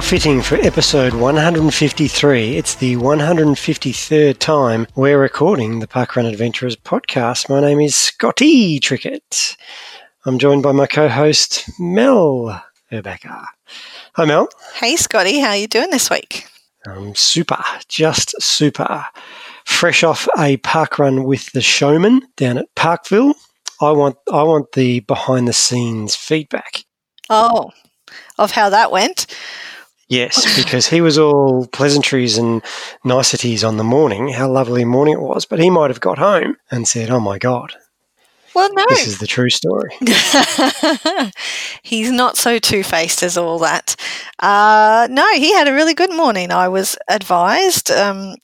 How fitting for episode 153. It's the 153rd time we're recording the Parkrun Adventurers podcast. My name is Scotty Trickett. I'm joined by my co-host Mel Urbacher. Hi Mel. Hey Scotty, how are you doing this week? I'm super, just super. Fresh off a park run with the showman down at Parkville. I want I want the behind the scenes feedback. Oh, of how that went. Yes, because he was all pleasantries and niceties on the morning, how lovely morning it was. But he might have got home and said, Oh my God. Well, no. This is the true story. He's not so two faced as all that. Uh, no, he had a really good morning. I was advised, um,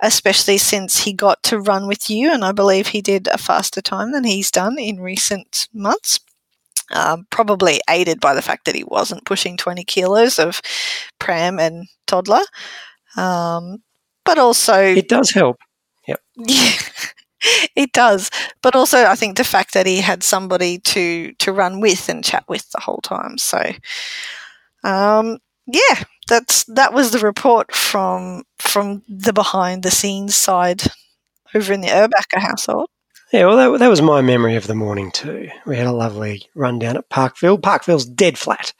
especially since he got to run with you, and I believe he did a faster time than he's done in recent months um, probably aided by the fact that he wasn't pushing 20 kilos of pram and toddler. Um, but also. It does help. Yep. Yeah. it does, but also I think the fact that he had somebody to to run with and chat with the whole time. So, um, yeah, that's that was the report from from the behind the scenes side over in the Urbacher household. Yeah, well, that, that was my memory of the morning too. We had a lovely run down at Parkville. Parkville's dead flat,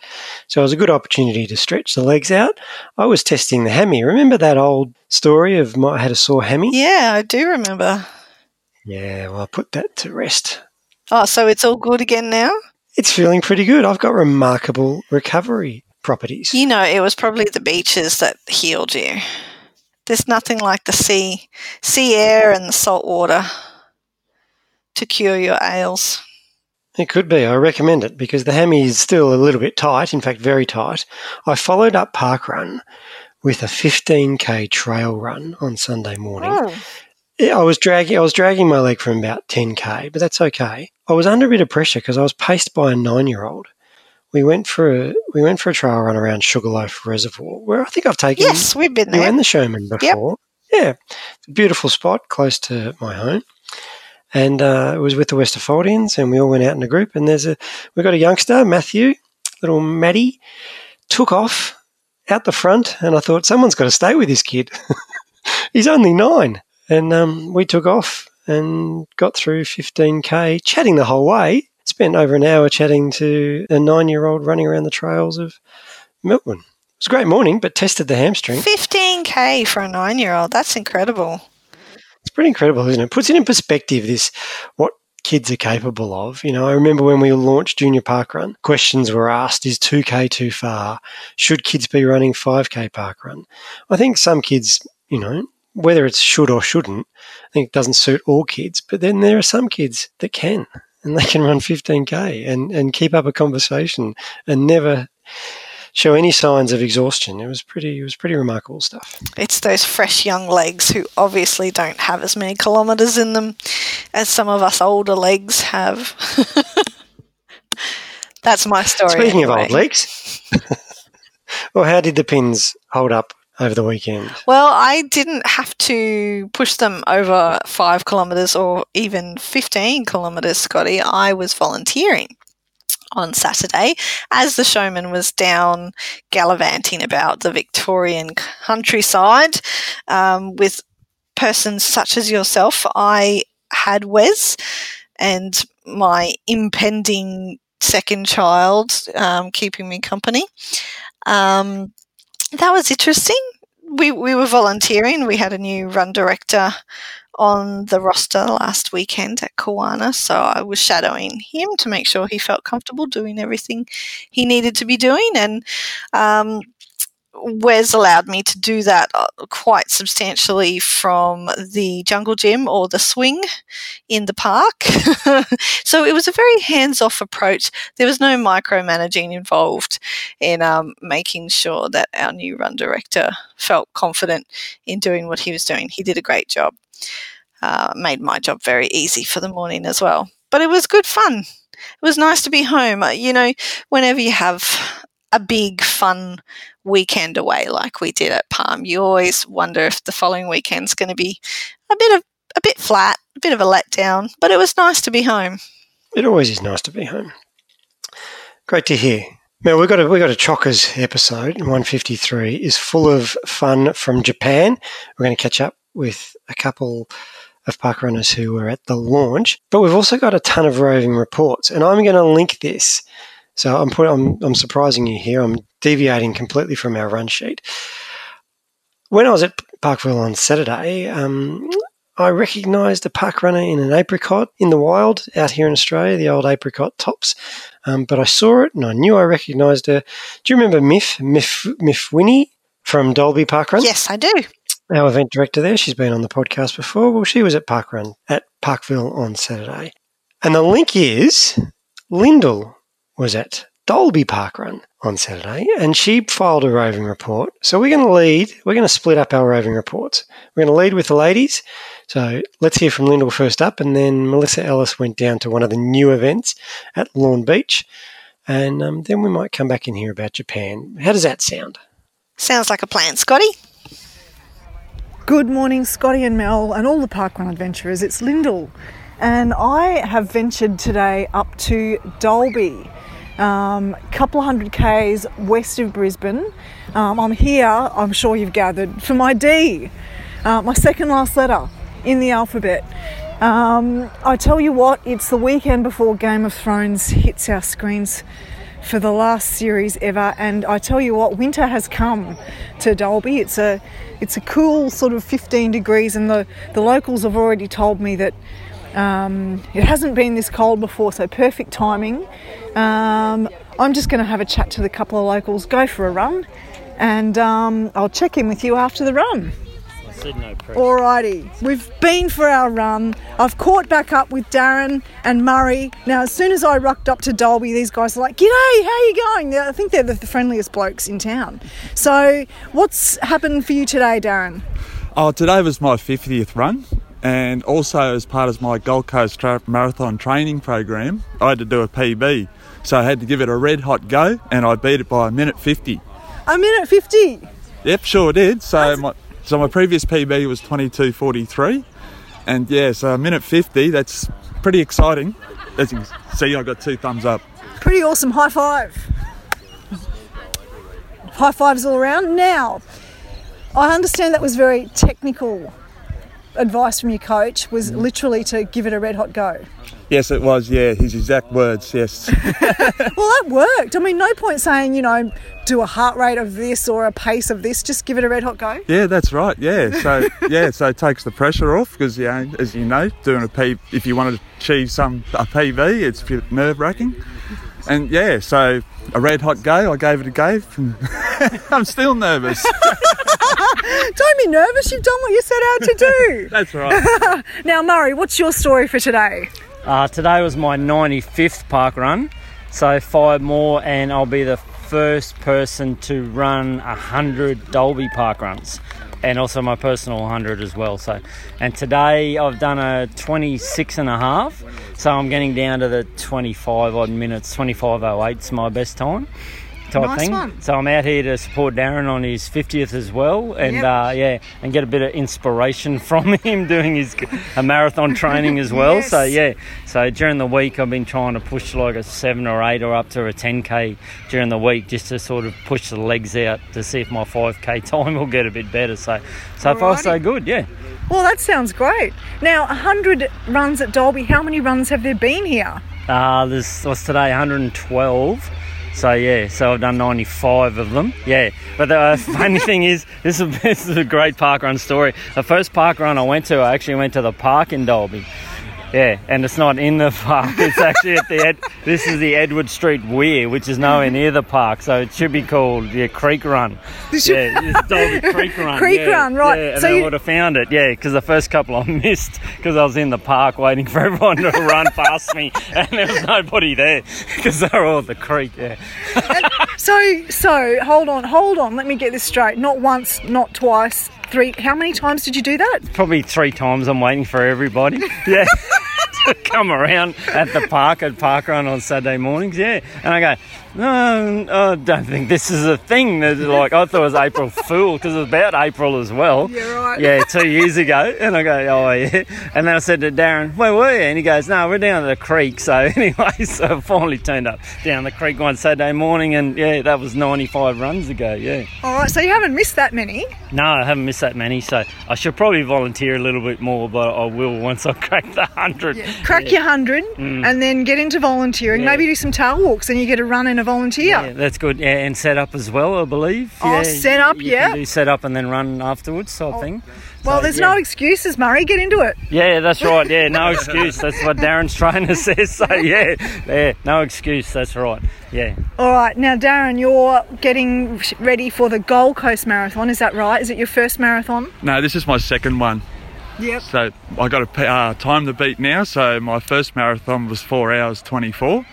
so it was a good opportunity to stretch the legs out. I was testing the hammy. Remember that old story of I had a sore hammy? Yeah, I do remember. Yeah, well, I put that to rest. Oh, so it's all good again now? It's feeling pretty good. I've got remarkable recovery properties. You know, it was probably the beaches that healed you. There's nothing like the sea, sea air and the salt water to cure your ails. It could be. I recommend it because the hammy is still a little bit tight, in fact, very tight. I followed up Park Run with a 15k trail run on Sunday morning. Oh. I was dragging I was dragging my leg from about 10k, but that's okay. I was under a bit of pressure because I was paced by a 9-year-old. We went for a we went for a trail run around Sugarloaf Reservoir, where I think I've taken Yes, we've been there. You and the showman before. Yep. Yeah. Beautiful spot close to my home and uh, it was with the Westerfoldians, and we all went out in a group. And there's a we got a youngster, Matthew, little Maddie, took off out the front, and I thought someone's got to stay with this kid. He's only nine, and um, we took off and got through 15k, chatting the whole way. Spent over an hour chatting to a nine-year-old running around the trails of Melbourne. It was a great morning, but tested the hamstring. 15k for a nine-year-old. That's incredible. Pretty incredible, isn't it? Puts it in perspective this what kids are capable of. You know, I remember when we launched Junior Park Run, questions were asked, is 2K too far? Should kids be running 5K Park Run? I think some kids, you know, whether it's should or shouldn't, I think it doesn't suit all kids, but then there are some kids that can and they can run 15K and, and keep up a conversation and never show any signs of exhaustion. It was pretty. It was pretty remarkable stuff. It's those fresh young legs who obviously don't have as many kilometres in them as some of us older legs have. That's my story. Speaking anyway. of old legs, well, how did the pins hold up over the weekend? Well, I didn't have to push them over five kilometres or even 15 kilometres, Scotty. I was volunteering on Saturday as the showman was down gallivanting about the Victorian countryside um, with persons such as yourself. I had Wes and my impending second child um, keeping me company. Um, that was interesting. We, we were volunteering. We had a new run director on the roster last weekend at Kawana, so I was shadowing him to make sure he felt comfortable doing everything he needed to be doing. And um, Wes allowed me to do that uh, quite substantially from the jungle gym or the swing in the park. so it was a very hands off approach. There was no micromanaging involved in um, making sure that our new run director felt confident in doing what he was doing. He did a great job. Uh, made my job very easy for the morning as well. But it was good fun. It was nice to be home. Uh, you know, whenever you have a big fun weekend away like we did at Palm, you always wonder if the following weekend's going to be a bit of a bit flat, a bit of a letdown. But it was nice to be home. It always is nice to be home. Great to hear. Now we've got a we've got a Chockers episode, 153, is full of fun from Japan. We're going to catch up with a couple of park runners who were at the launch, but we've also got a ton of roving reports, and I'm going to link this. So I'm put, I'm, I'm surprising you here. I'm deviating completely from our run sheet. When I was at Parkville on Saturday, um, I recognised a park runner in an apricot in the wild out here in Australia, the old apricot tops. Um, but I saw it and I knew I recognised her. Do you remember Miff, Miff, Miff Winnie from Dalby Parkrun? Yes, I do. Our event director there. She's been on the podcast before. Well, she was at Parkrun at Parkville on Saturday. And the link is Lyndell was at Dalby Parkrun on Saturday and she filed a roving report. So we're going to lead, we're going to split up our roving reports. We're going to lead with the ladies so let's hear from Lyndell first up, and then Melissa Ellis went down to one of the new events at Lorne Beach, and um, then we might come back and hear about Japan. How does that sound? Sounds like a plan, Scotty. Good morning, Scotty and Mel, and all the Parkrun adventurers. It's Lyndell, and I have ventured today up to Dalby, a um, couple hundred k's west of Brisbane. Um, I'm here, I'm sure you've gathered, for my D, uh, my second last letter in the alphabet. Um, I tell you what, it's the weekend before Game of Thrones hits our screens for the last series ever, and I tell you what, winter has come to Dalby. It's a it's a cool sort of 15 degrees, and the the locals have already told me that um, it hasn't been this cold before, so perfect timing. Um, I'm just going to have a chat to the couple of locals, go for a run, and um, I'll check in with you after the run no. Alrighty, we've been for our run. I've caught back up with Darren and Murray. Now, as soon as I rucked up to Dalby, these guys are like, "G'day, how are you going?" I think they're the friendliest blokes in town. So, what's happened for you today, Darren? Oh, today was my 50th run, and also as part of my Gold Coast Marathon training program, I had to do a PB. So I had to give it a red hot go, and I beat it by a minute 50. A minute 50? Yep, sure did. So my, so my previous PB was 22.43, and yeah, so a minute 50. That's pretty exciting. As you can see, I got two thumbs up. Pretty awesome. High five. High fives all around. Now, I understand that was very technical advice from your coach. Was literally to give it a red hot go. Yes, it was. Yeah, his exact words. Yes. well, that worked. I mean, no point saying you know do a heart rate of this or a pace of this. Just give it a red hot go. Yeah, that's right. Yeah, so yeah, so it takes the pressure off because you know, as you know, doing a P, if you want to achieve some a PB, it's nerve wracking. And yeah, so a red hot go. I gave it a go. I'm still nervous. Don't be nervous. You've done what you set out to do. that's right. now, Murray, what's your story for today? Uh, today was my 95th park run, so five more, and I'll be the first person to run 100 Dalby park runs and also my personal 100 as well. So, and today I've done a 26 and a half, so I'm getting down to the 25 odd minutes. 25.08 is my best time type nice thing. One. So I'm out here to support Darren on his 50th as well, and Yep. uh, yeah, and get a bit of inspiration from him doing his a marathon training as well. So yeah, so during the week I've been trying to push like a seven or eight or up to a 10k during the week just to sort of push the legs out to see if my 5k time will get a bit better. So so far so good, yeah. Well, that sounds great. Now, 100 runs at Dalby. How many runs have there been here? Uh, this was today 112. So yeah, so I've done 95 of them. Yeah, but the uh, funny thing is, this is, this is a great park run story. The first park run I went to, I actually went to the park in Dalby. Yeah, and it's not in the park. It's actually at the Ed, this is the Edward Street Weir, which is nowhere near the park, so it should be called the Creek Run. Yeah, it's Dalby Creek Run. Creek yeah, Run, right. Yeah, and So then you- would have found it. Yeah, because the first couple I missed because I was in the park waiting for everyone to run past me, and there was nobody there because they're all at the creek. Yeah. So, so hold on, hold on. Let me get this straight. Not once, not twice, three. How many times did you do that? Probably three times I'm waiting for everybody. Yeah. to come around at the park at park run on Saturday mornings. Yeah, and I go, no, I don't think this is a thing. Like I thought it was April Fool because it was about April as well. Yeah, right. Yeah, two years ago, and I go, oh yeah. And then I said to Darren, where were you? And he goes, no, we're down at the creek. So anyway, so I finally turned up down the creek one Saturday morning, and yeah, that was 95 runs ago. Yeah. All right, so you haven't missed that many. No, I haven't missed that many, so I should probably volunteer a little bit more, but I will once I crack the hundred. Crack your hundred, and then get into volunteering. Mm. Yeah. Maybe do some tail walks, and you get a run in a volunteer. Yeah, that's good. Yeah, and set up as well, I believe. Oh, yeah, set up, you yeah. Oh. Can do set up and then run afterwards, type thing. Well, So, there's yeah. no excuses, Murray. Get into it. Yeah, that's right. Yeah, no excuse. That's what Darren's trainer says. So yeah, yeah, no excuse. That's right. Yeah. All right, now Darren, you're getting ready for the Gold Coast Marathon. Is that right? Is it your first marathon? No, this is my second one. Yep. So I got a uh, time to beat now. So my first marathon was four hours twenty four.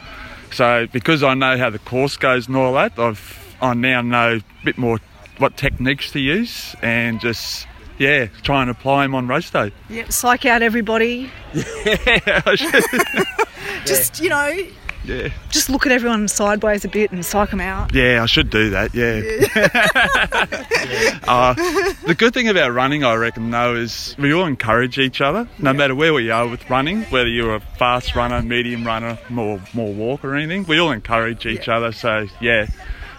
So because I know how the course goes and all that, I've I now know a bit more what techniques to use and just yeah try and apply them on race day. Yep. Psych out everybody. yeah, should- Just you know, yeah, just look at everyone sideways a bit and psych them out. yeah, I should do that. Yeah. uh, the good thing about running, I reckon, though, is we all encourage each other, no matter where we are with running, whether you're a fast runner, medium runner, more more walk or anything. We all encourage each other. So yeah,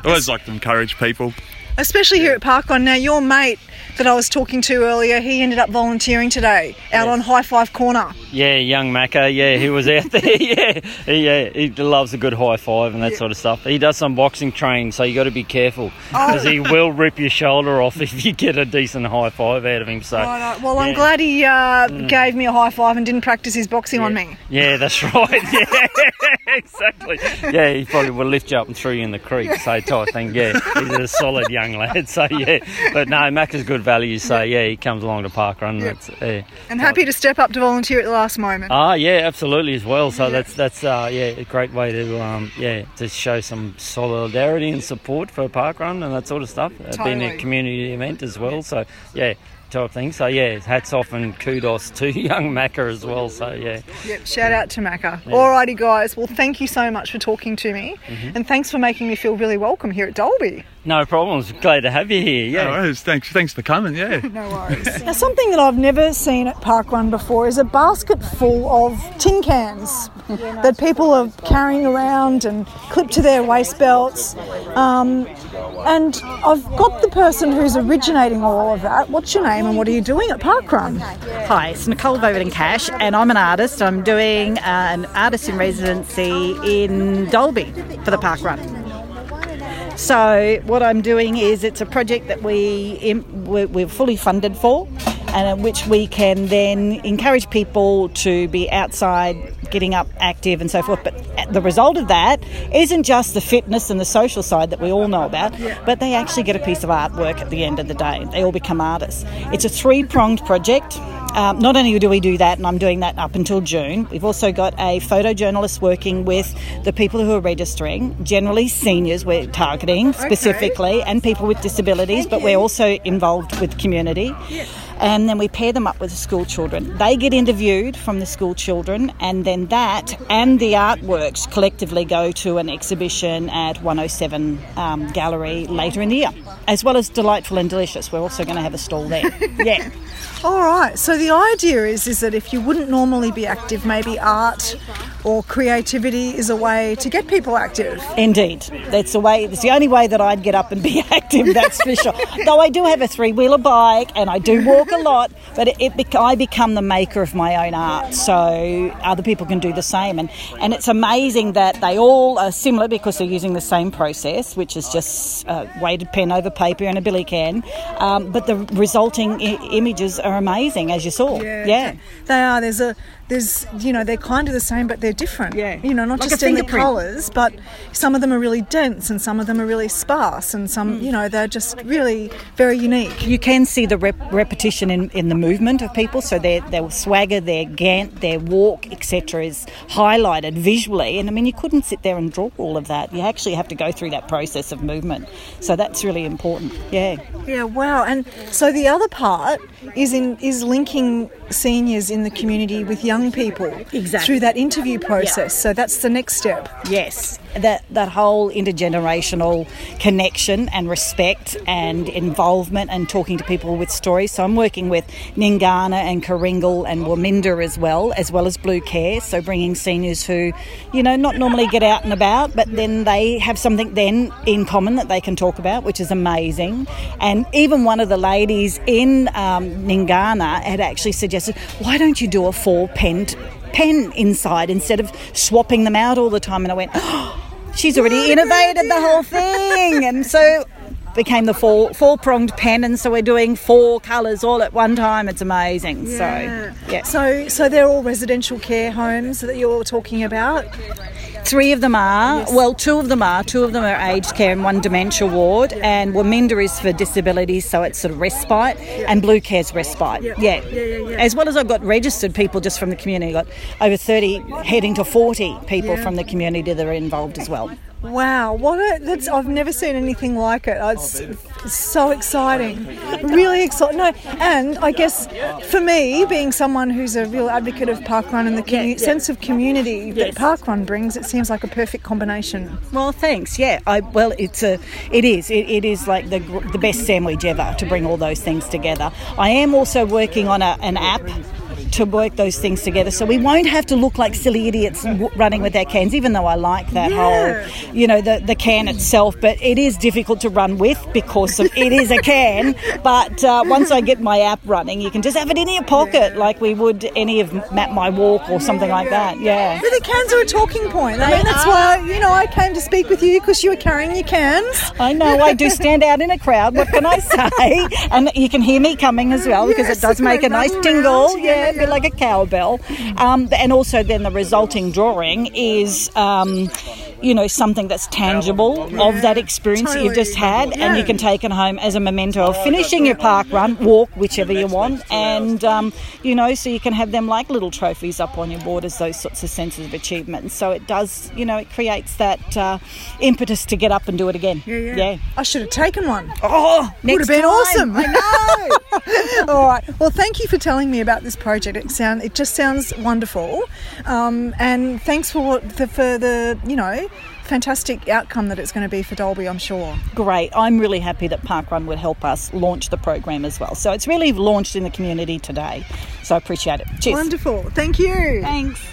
I always like to encourage people. Especially here at Parkrun. Now, your mate that I was talking to earlier, he ended up volunteering today out on High Five Corner. Yeah, young Macca. Yeah, he was out there. yeah, he, uh, yeah, uh, he loves a good high five and that sort of stuff. He does some boxing training, so you got to be careful oh. because he will rip your shoulder off if you get a decent high five out of him. So. Righto. Well, I'm glad he uh, mm. gave me a high five and didn't practice his boxing on me. Yeah, that's right. Yeah, exactly. Yeah, he probably would lift you up and throw you in the creek, so type thing. Yeah, he's a solid young lad. So yeah, but no, Mac is good value. So yeah, he comes along to park run. That's yeah. And happy to step up to volunteer at the last moment. Ah, yeah, absolutely as well. So that's that's uh, yeah, a great way to um, yeah to show some solidarity and support for parkrun and that sort of stuff. Uh, being Totally. a community event as well. So yeah, type thing. So yeah, hats off and kudos to young Macca as well. So yeah. Yep, shout out to Macca. Alrighty, guys. Well, thank you so much for talking to me, Mm-hmm. and thanks for making me feel really welcome here at Dalby. No problems. Glad to have you here. Yeah. No worries. Thanks, thanks for coming. Yeah. No worries. now, something that I've never seen at Parkrun before is a basket full of tin cans that people are carrying around and clipped to their waist belts. Um, and I've got the person who's originating all of that. What's your name and what are you doing at Parkrun? Hi, it's Nicole Voverton Cash, and I'm an artist. I'm doing uh, an artist in residency in Dalby for the Parkrun. So what I'm doing is it's a project that we we're fully funded for, and in which we can then encourage people to be outside, getting up, active, and so forth. But the result of that isn't just the fitness and the social side that we all know about, but they actually get a piece of artwork at the end of the day. They all become artists. It's a three pronged project. Um, not only do we do that, and I'm doing that up until June, we've also got a photojournalist working with the people who are registering, generally seniors we're targeting specifically, and people with disabilities, but we're also involved with community. And then we pair them up with the school children. They get interviewed from the school children, and then that and the artworks collectively go to an exhibition at 107 um, Gallery later in the year, as well as Delightful and Delicious. We're also going to have a stall there. yeah. All right. So the idea is is that if you wouldn't normally be active, maybe art or creativity is a way to get people active. Indeed, that's the way. It's the only way that I'd get up and be active. That's for sure. Though I do have a three-wheeler bike and I do walk a lot, but it, it I become the maker of my own art, so other people can do the same. And and it's amazing that they all are similar because they're using the same process, which is just a weighted pen over paper and a billy can. Um, but the resulting I- images are amazing, as you saw. yeah. They are. There's a there's you know they're kind of the same but they're different. Yeah. You know, not Like just in the colours, but some of them are really dense and some of them are really sparse and some Mm. you know they're just really very unique. You can see the rep- repetition in, in the movement of people, so their their swagger, their gant, their walk, etc., is highlighted visually. And I mean, you couldn't sit there and draw all of that. You actually have to go through that process of movement. So that's really important. Yeah. Yeah, wow. And so the other part is in is linking seniors in the community with young young people Exactly. through that interview process. So that's the next step. Yes, that that whole intergenerational connection and respect and involvement and talking to people with stories. So I'm working with Ningana and Karingal and Waminda as well, as well as Blue Care. So bringing seniors who, you know, not normally get out and about, but then they have something then in common that they can talk about, which is amazing. And even one of the ladies in um, Ningana had actually suggested, why don't you do a four pen pen inside instead of swapping them out all the time? And I went, oh, she's already innovated the whole thing. And so became the four four pronged pen, and so we're doing four colours all at one time. It's amazing. So yeah, So, so they're all residential care homes that you're talking about. three of them are. Well, two of them are. Two of them are aged care and one dementia ward. And Waminda is for disabilities, so it's sort of respite, and Blue Care's respite. Yeah. As well as I've got registered people just from the community. I've got over thirty, heading to forty people from the community that are involved as well. Wow, what a that's I've never seen anything like it. It's, so exciting, really exciting. No, and I guess for me, being someone who's a real advocate of parkrun and the commu- sense of community that parkrun brings, it seems like a perfect combination. Well, thanks. Yeah, I well, it's a, it is, it, it is like the the best sandwich ever to bring all those things together. I am also working on a, an app to work those things together, so we won't have to look like silly idiots running with our cans. Even though I like that whole, you know, the the can itself, but it is difficult to run with because of it is a can. But uh, once I get my app running, you can just have it in your pocket like we would any of Map My Walk or something like that. Yeah. But the cans are a talking point. I mean, that's why you know I came to speak with you because you were carrying your cans. I know I do stand out in a crowd. What can I say? And you can hear me coming as well because Yes, it does make a nice tingle. Yeah, Yeah, bit like a cowbell. Um, and also, then the resulting drawing is. Um, you know, something that's tangible of that experience that you've just had, and you can take it home as a memento of finishing your park run, walk, whichever you want, and um, you know, so you can have them like little trophies up on your board as those sorts of senses of achievement. And so it does, you know, it creates that uh, impetus to get up and do it again. Yeah, yeah. I should have taken one. Oh, Would have been time. awesome. I know. All right. Well, thank you for telling me about this project. It sound it just sounds wonderful, um, and thanks for for, for the you know fantastic outcome that it's going to be for Dalby. I'm sure. Great. I'm really happy that Parkrun would help us launch the program as well. So it's really launched in the community today. So I appreciate it. Cheers. Wonderful. Thank you. Thanks.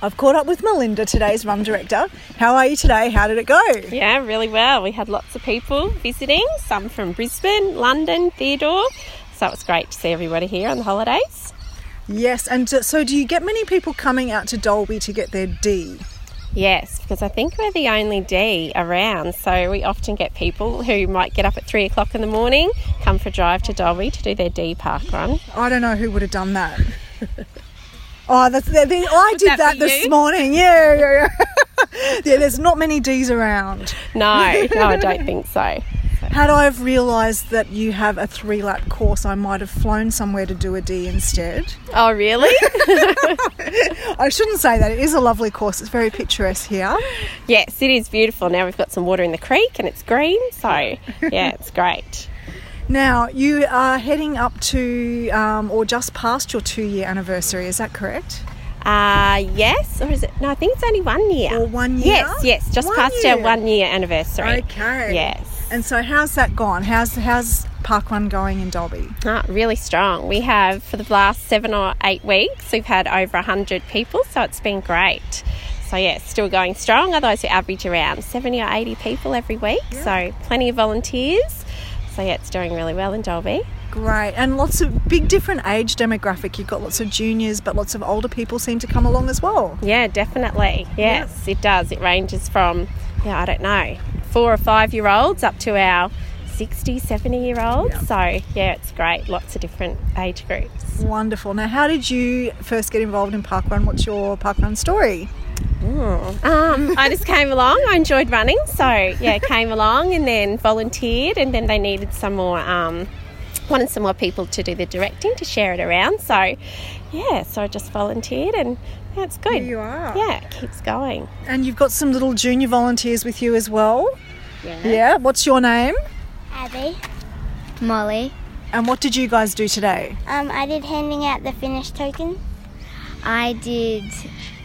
I've caught up with Melinda, today's run director. How are you today? How did it go? Yeah, really well. We had lots of people visiting, some from Brisbane, London, Theodore. So it was great to see everybody here on the holidays. Yes. And so, do you get many people coming out to Dalby to get their D? Yes, because I think we're the only D around. So we often get people who might get up at three o'clock in the morning, come for a drive to Dalby to do their D park run. I don't know who would have done that. oh, that's the thing. I did that that, this you? morning. Yeah, yeah, yeah. yeah, there's not many D's around. No, no, I don't think so. Had I have realised that you have a three lap course, I might have flown somewhere to do a D instead. Oh, really? I shouldn't say that. It is a lovely course. It's very picturesque here. yes, it is beautiful. Now we've got some water in the creek and it's green. So, yeah, it's great. Now, you are heading up to um, or just past your two year anniversary, is that correct? Uh, yes, or is it? No, I think it's only one year. Or one year? Yes, yes, just One past year. our one year anniversary. Okay. Yes. And so, how's that gone? How's, how's Park One going in Dalby? Ah, really strong. We have, for the last seven or eight weeks, we've had over 100 people, so it's been great. So, yeah, still going strong. Otherwise, we average around 70 or 80 people every week, so plenty of volunteers. So, yeah, it's doing really well in Dalby. Great. And lots of big different age demographic. You've got lots of juniors, but lots of older people seem to come along as well. Yeah, definitely. Yes, it does. It ranges from, yeah, I don't know, four or five year olds up to our 60, 70 year olds. So, yeah, it's great. Lots of different age groups. Wonderful. Now, how did you first get involved in Parkrun? What's your Parkrun story? Um, I just came along. I enjoyed running, so yeah, came along and then volunteered, and then they needed some more. Um, wanted some more people to do the directing to share it around. So yeah, so I just volunteered, and yeah, it's good. Here you are. Yeah, it keeps going. And you've got some little junior volunteers with you as well. Yeah. What's your name? Abby. Molly. And what did you guys do today? Um, I did handing out the finish token. I did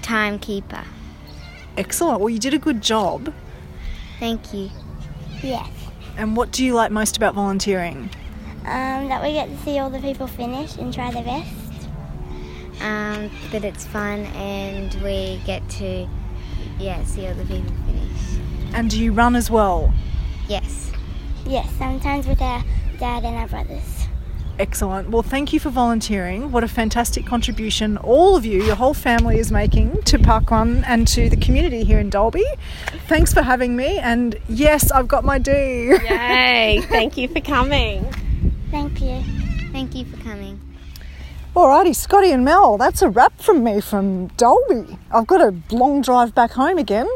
timekeeper. Excellent. Well, you did a good job. Thank you. Yes. And what do you like most about volunteering? Um, that we get to see all the people finish and try their best. Um, that it's fun and we get to, yeah, see other people finish. And do you run as well? Yes. Yes, sometimes with our dad and our brothers. Excellent. Well, thank you for volunteering. What a fantastic contribution all of you, your whole family, is making to Parkrun and to the community here in Dalby. Thanks for having me. And yes, I've got my D. Yay! Thank you for coming. Thank you. Thank you for coming. Alrighty, Scotty and Mel, that's a wrap from me from Dalby. I've got a long drive back home again.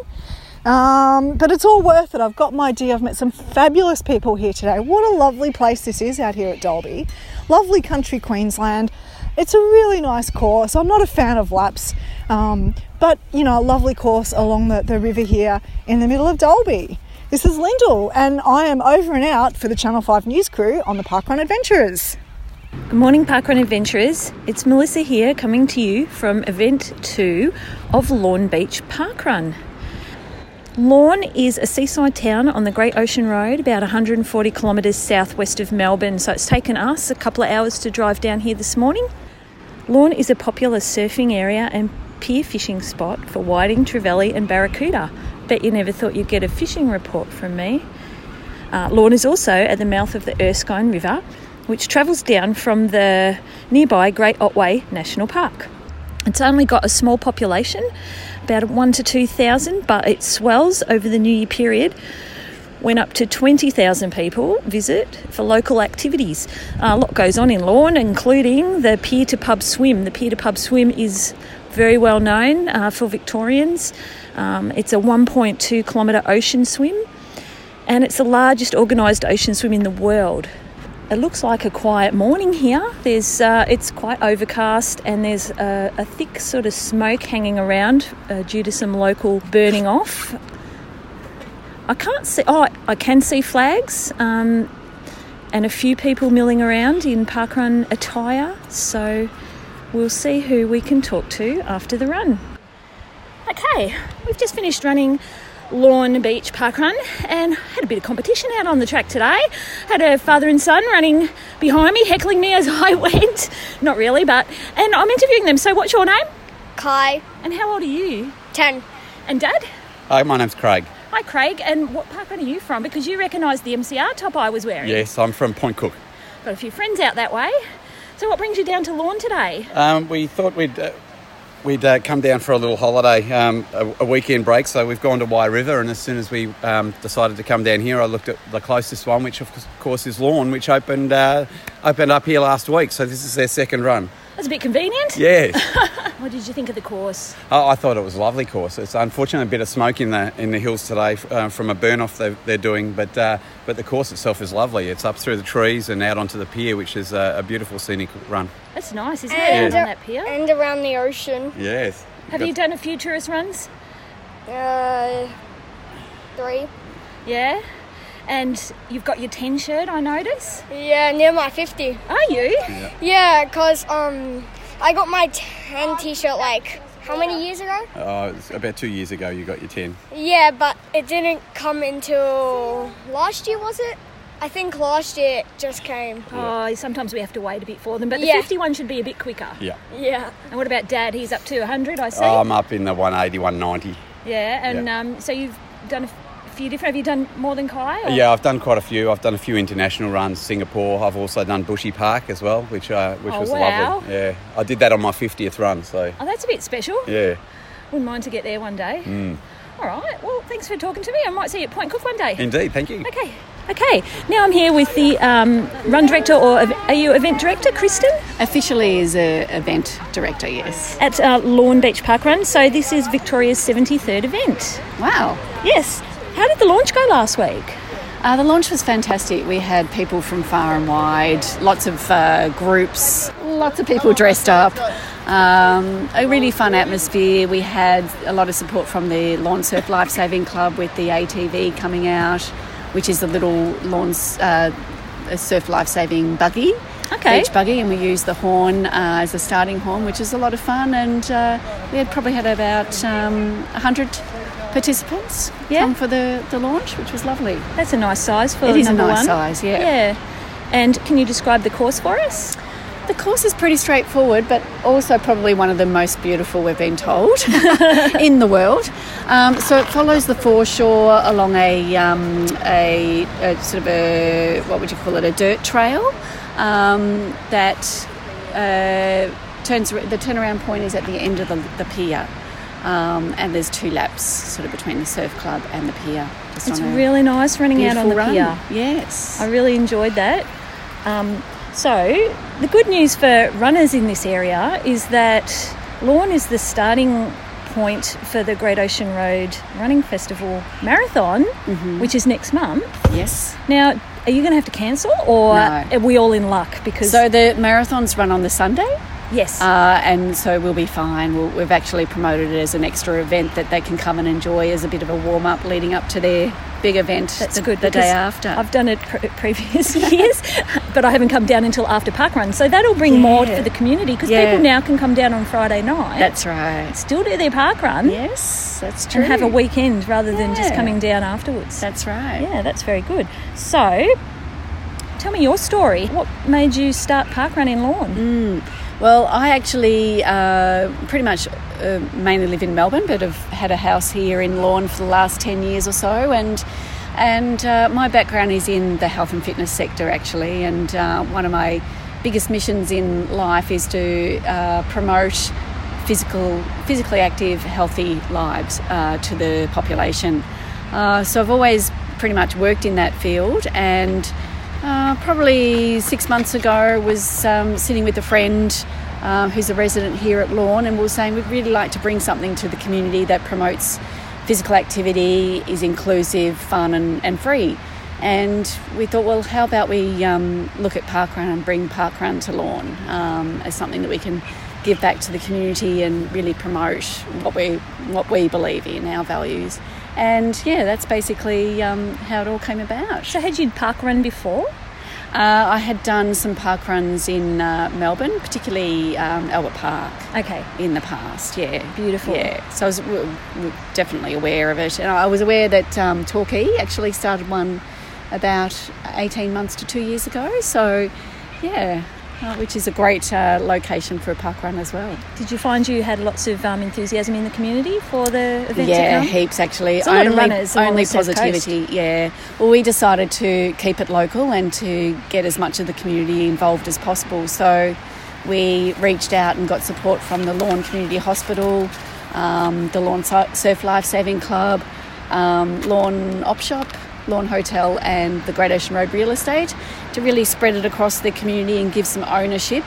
Um, but it's all worth it. I've got my D. I've met some fabulous people here today. What a lovely place this is out here at Dalby. Lovely country Queensland. It's a really nice course. I'm not a fan of laps, um, but you know, a lovely course along the, the river here in the middle of Dalby. This is Lyndell, and I am over and out for the Channel 5 News crew on the Parkrun Adventurers. Good morning, Parkrun Adventurers. It's Melissa here coming to you from event two of Lorne Beach Parkrun. Lorne is a seaside town on the Great Ocean Road, about 140 kilometres southwest of Melbourne, so it's taken us a couple of hours to drive down here this morning. Lorne is a popular surfing area and pier fishing spot for whiting, trevally, and barracuda. Bet you never thought you'd get a fishing report from me. Uh, Lorne is also at the mouth of the Erskine River, which travels down from the nearby Great Otway National Park. It's only got a small population, about one to two thousand, but it swells over the New Year period. When up to 20,000 people visit for local activities. Uh, a lot goes on in Lorne, including the Pier to Pub Swim. The Pier to Pub Swim is very well known uh, for Victorians. Um, it's a 1.2 kilometre ocean swim, and it's the largest organised ocean swim in the world. It looks like a quiet morning here. There's, uh, it's quite overcast, and there's a, a thick sort of smoke hanging around uh, due to some local burning off. I can't see. Oh, I can see flags um, and a few people milling around in parkrun attire. So we'll see who we can talk to after the run. Okay, we've just finished running Lorne Beach Parkrun and had a bit of competition out on the track today. Had a father and son running behind me, heckling me as I went. Not really, but and I'm interviewing them. So, what's your name? Kai. And how old are you? 10. And Dad? Hi, my name's Craig. Hi, Craig. And what parkrun are you from? Because you recognise the MCR top I was wearing. Yes, I'm from Point Cook. Got a few friends out that way. So, what brings you down to Lorne today? Um, we thought we'd uh, we'd uh, come down for a little holiday, um, a, a, weekend break. So we've gone to Wye River, and as soon as we um, decided to come down here, I looked at the closest one, which of course is Lorne, which opened uh, opened up here last week. So this is their second run. That's a bit convenient. Yes. what did you think of the course? Oh, I thought it was a lovely course. It's unfortunately a bit of smoke in the in the hills today uh, from a burn off they're, they're doing, but uh, but the course itself is lovely. It's up through the trees and out onto the pier, which is a, a beautiful scenic run. That's nice, isn't and it? Out on that pier and around the ocean. Yes. Have you done a few tourist runs? Uh, three. Yeah. And you've got your 10 shirt, I notice? Yeah, near my 50. Are you? Yeah, because um, I got my 10 t shirt like how many years ago? Uh, about two years ago, you got your 10. Yeah, but it didn't come until last year, was it? I think last year it just came. Oh, sometimes we have to wait a bit for them, but the Yeah. 51 should be a bit quicker. Yeah. Yeah. And what about Dad? He's up to 100, I see. I'm up in the 180, 190. yeah, and Um, so you've done a f- few different. Have you done more than Kai? or- Yeah, I've done quite a few. I've done a few international runs, Singapore. I've also done Bushy Park as well, which uh, which Oh, was wow. lovely. Yeah, I did that on my 50th run, so Oh, that's a bit special. yeah. Wouldn't mind to get there one day. Mm. All right. Well, thanks for talking to me. I might see you at Point Cook one day. Indeed, thank you. Okay. Okay. Now I'm here with the um, run director, or are you event director, Kristen? Officially is a event director, yes. At uh, Lorne Beach Park Run. So this is Victoria's 73rd event. Wow. Yes. How did the launch go last week? Uh, the launch was fantastic. We had people from far and wide, lots of uh, groups, lots of people dressed up. Um, a really fun atmosphere. We had a lot of support from the Lorne Surf Life Saving Club with the ATV coming out, which is a little Lorne uh, a surf life saving buggy. Okay. beach buggy, and we used the horn uh, as a starting horn, which is a lot of fun. And uh, we had probably had about um, 100 participants come for the, the launch, which was lovely. That's a nice size for It is a nice one. size, yeah. Yeah. And can you describe the course for us? The course is pretty straightforward, but also probably one of the most beautiful we've been told in the world. Um, so it follows the foreshore along a, um, a, a sort of a what would you call it a dirt trail um, that uh, turns the turnaround point is at the end of the, the pier. Um, and there's two laps sort of between the surf club and the pier. just It's really nice running out on the run. pier. Yes. I really enjoyed that. Um, so, the good news for runners in this area is that Lorne is the starting point for the Great Ocean Road Running Festival Marathon, which is next month. Yes. Now, are you going to have to cancel or No. are we all in luck? Because So the marathons run on the Sunday. Yes. Uh, and so we'll be fine. We'll, we've actually promoted it as an extra event that they can come and enjoy as a bit of a warm up leading up to their big event That's the, good the day after. I've done it pre- previous years, but I haven't come down until after park run. So that'll bring more Yeah. for the community because Yeah. people now can come down on Friday night. That's right. Still do their park run. Yes, that's true. And have a weekend rather than just coming down afterwards. That's right. Yeah, that's very good. So, tell me your story. What made you start parkrun in Lorne? Mm. Well, I actually uh, pretty much uh, mainly live in Melbourne, but have had a house here in Lorne for the last ten years or so, and and uh, my background is in the health and fitness sector actually, and uh, one of my biggest missions in life is to uh, promote physical, physically active, healthy lives uh, to the population. So I've always pretty much worked in that field, and uh, probably six months ago was um, sitting with a friend uh, who's a resident here at Lorne, and we were saying we'd really like to bring something to the community that promotes physical activity, is inclusive, fun, and, and free. And we thought, well, how about we um, look at parkrun and bring parkrun to Lorne um, as something that we can give back to the community and really promote what we what we believe in, our values. And yeah, that's basically um, how it all came about. So, had you parkrun before? Uh, I had done some park runs in uh, Melbourne, particularly um, Albert Park. Okay. In the past, yeah. Beautiful. Yeah. So I was w- w- definitely aware of it. And I was aware that um, Torquay actually started one about 18 months to two years ago. So, yeah, uh, which is a great uh, location for a park run as well. Did you find you had lots of um, enthusiasm in the community for the event yeah, heaps actually. It's only runners only positivity. Yeah. Well, we decided to keep it local and to get as much of the community involved as possible. So we reached out and got support from the Lorne Community Hospital, um, the Lorne Surf Life Saving Club, um, Lorne Op Shop, Lorne Hotel, and the Great Ocean Road Real Estate to really spread it across the community and give some ownership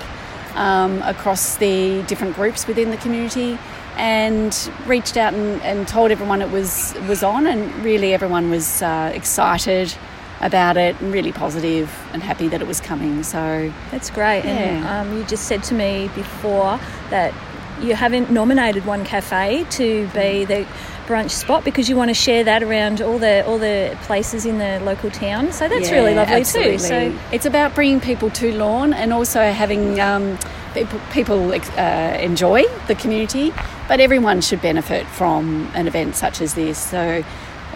um, across the different groups within the community and reached out and, and told everyone it was was on and really everyone was uh, excited about it and really positive and happy that it was coming so That's great. And Yeah. um, you just said to me before that you haven't nominated one cafe to be the brunch spot because you want to share that around all the all the places in the local town. So that's really lovely absolutely. too. So it's about bringing people to Lorne and also having um, people, people uh, enjoy the community, but everyone should benefit from an event such as this. So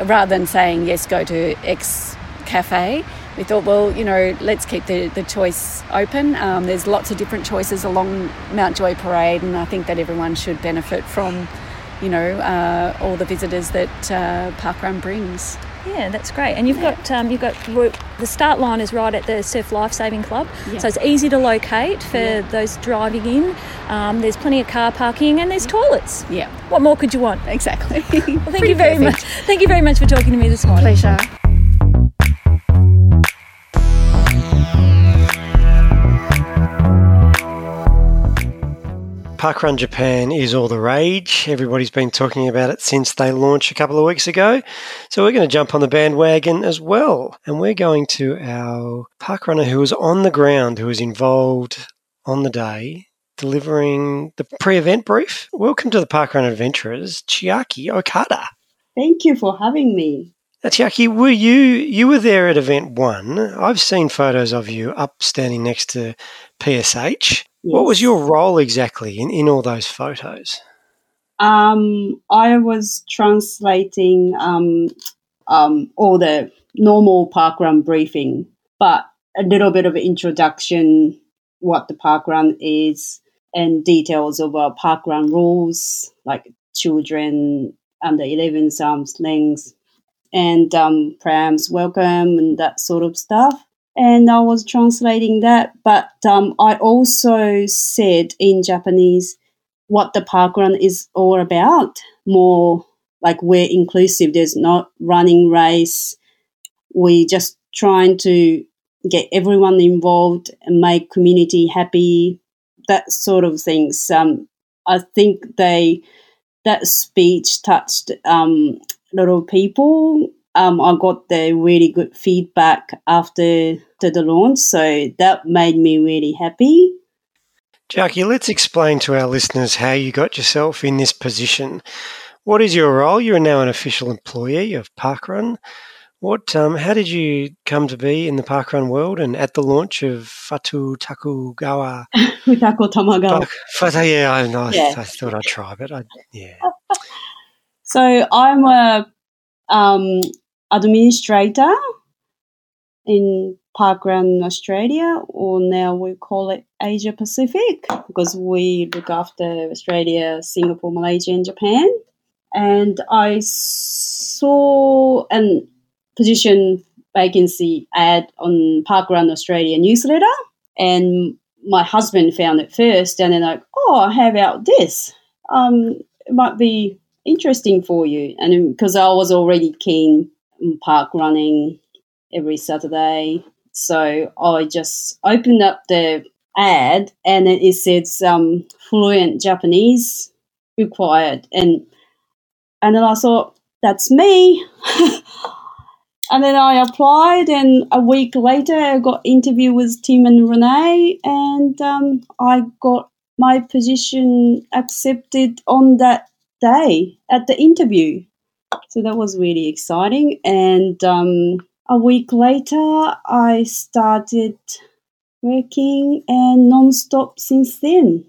rather than saying yes, go to X cafe. We thought, well, you know, let's keep the, the choice open. Um, there's lots of different choices along Mountjoy Parade, and I think that everyone should benefit from, you know, uh, all the visitors that uh, Parkrun brings. yeah, that's great. And you've got um, you've got the start line is right at the Surf Life Saving Club, Yeah. so it's easy to locate for those driving in. Um, there's plenty of car parking and there's toilets. Yeah. What more could you want? Exactly. Well, thank Pretty you very perfect. much. Thank you very much for talking to me this morning. Pleasure. Parkrun Japan is all the rage. Everybody's been talking about it since they launched a couple of weeks ago. So we're going to jump on the bandwagon as well. And we're going to our parkrunner who was on the ground, who was involved on the day, delivering the pre event brief. Welcome to the Parkrun Adventurers, Chiaki Okada. Thank you for having me. Now, Chiaki, were you you were there at event one? I've seen photos of you up standing next to PSH. What was your role exactly in, in all those photos? Um, I was translating um, um, all the normal parkrun briefing, but a little bit of introduction, what the parkrun is, and details of our parkrun rules, like children under 11 arms length, and um, prams welcome and that sort of stuff. And I was translating that, but um, I also said in Japanese what the parkrun is all about. More like we're inclusive. There's not running race. We just trying to get everyone involved and make community happy. That sort of things. Um, I think they that speech touched um, a lot of people. Um, I got the really good feedback after the, the launch, so that made me really happy. Chiaki, let's explain to our listeners how you got yourself in this position. What is your role? You're now an official employee of Parkrun. What? Um, how did you come to be in the parkrun world and at the launch of Fatu Takugawa? Futako Tamagawa. Fata, yeah, I, I, Yeah. I thought I'd try, but I, yeah. So I'm a um, administrator in Parkrun Australia, or now we call it Asia Pacific, because we look after Australia, Singapore, Malaysia, and Japan. And I saw a position vacancy ad on Parkrun Australia newsletter, and my husband found it first, and then like, oh, how about this? Um, it might be interesting for you, and because I was already keen park running every Saturday, so I just opened up the ad, and it says um, fluent Japanese required, and and then I thought that's me. And then I applied, and a week later, I got interview with Tim and Renee, and um, I got my position accepted on that day at the interview. So that was really exciting. And um, a week later, I started working and non-stop since then.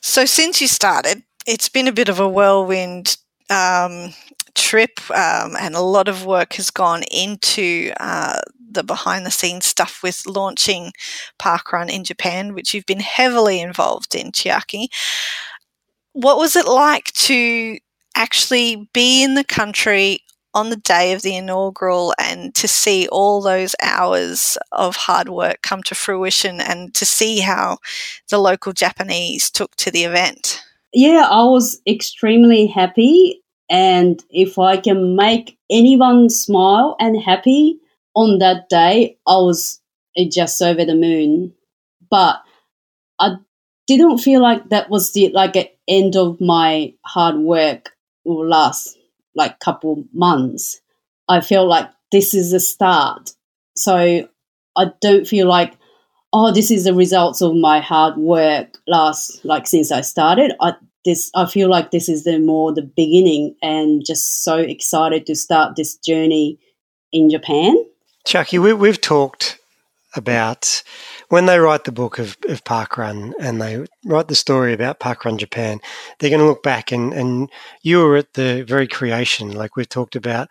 So since you started, it's been a bit of a whirlwind um, trip, um, and a lot of work has gone into uh, the behind the scenes stuff with launching Parkrun in Japan, which you've been heavily involved in, Chiaki. What was it like to actually be in the country on the day of the inaugural and to see all those hours of hard work come to fruition and to see how the local Japanese took to the event? Yeah, I was extremely happy. And if I can make anyone smile and happy on that day, I was eh, just over the moon. But I didn't feel like that was the like end of my hard work or last like couple months. I feel like this is a start. So I don't feel like oh this is the results of my hard work last like since I started. I this I feel like this is the more the beginning and just so excited to start this journey in Japan. Chiaki, we, we've talked about when they write the book of, of Parkrun and they write the story about Parkrun Japan, they're going to look back and, and you were at the very creation. Like we've talked about,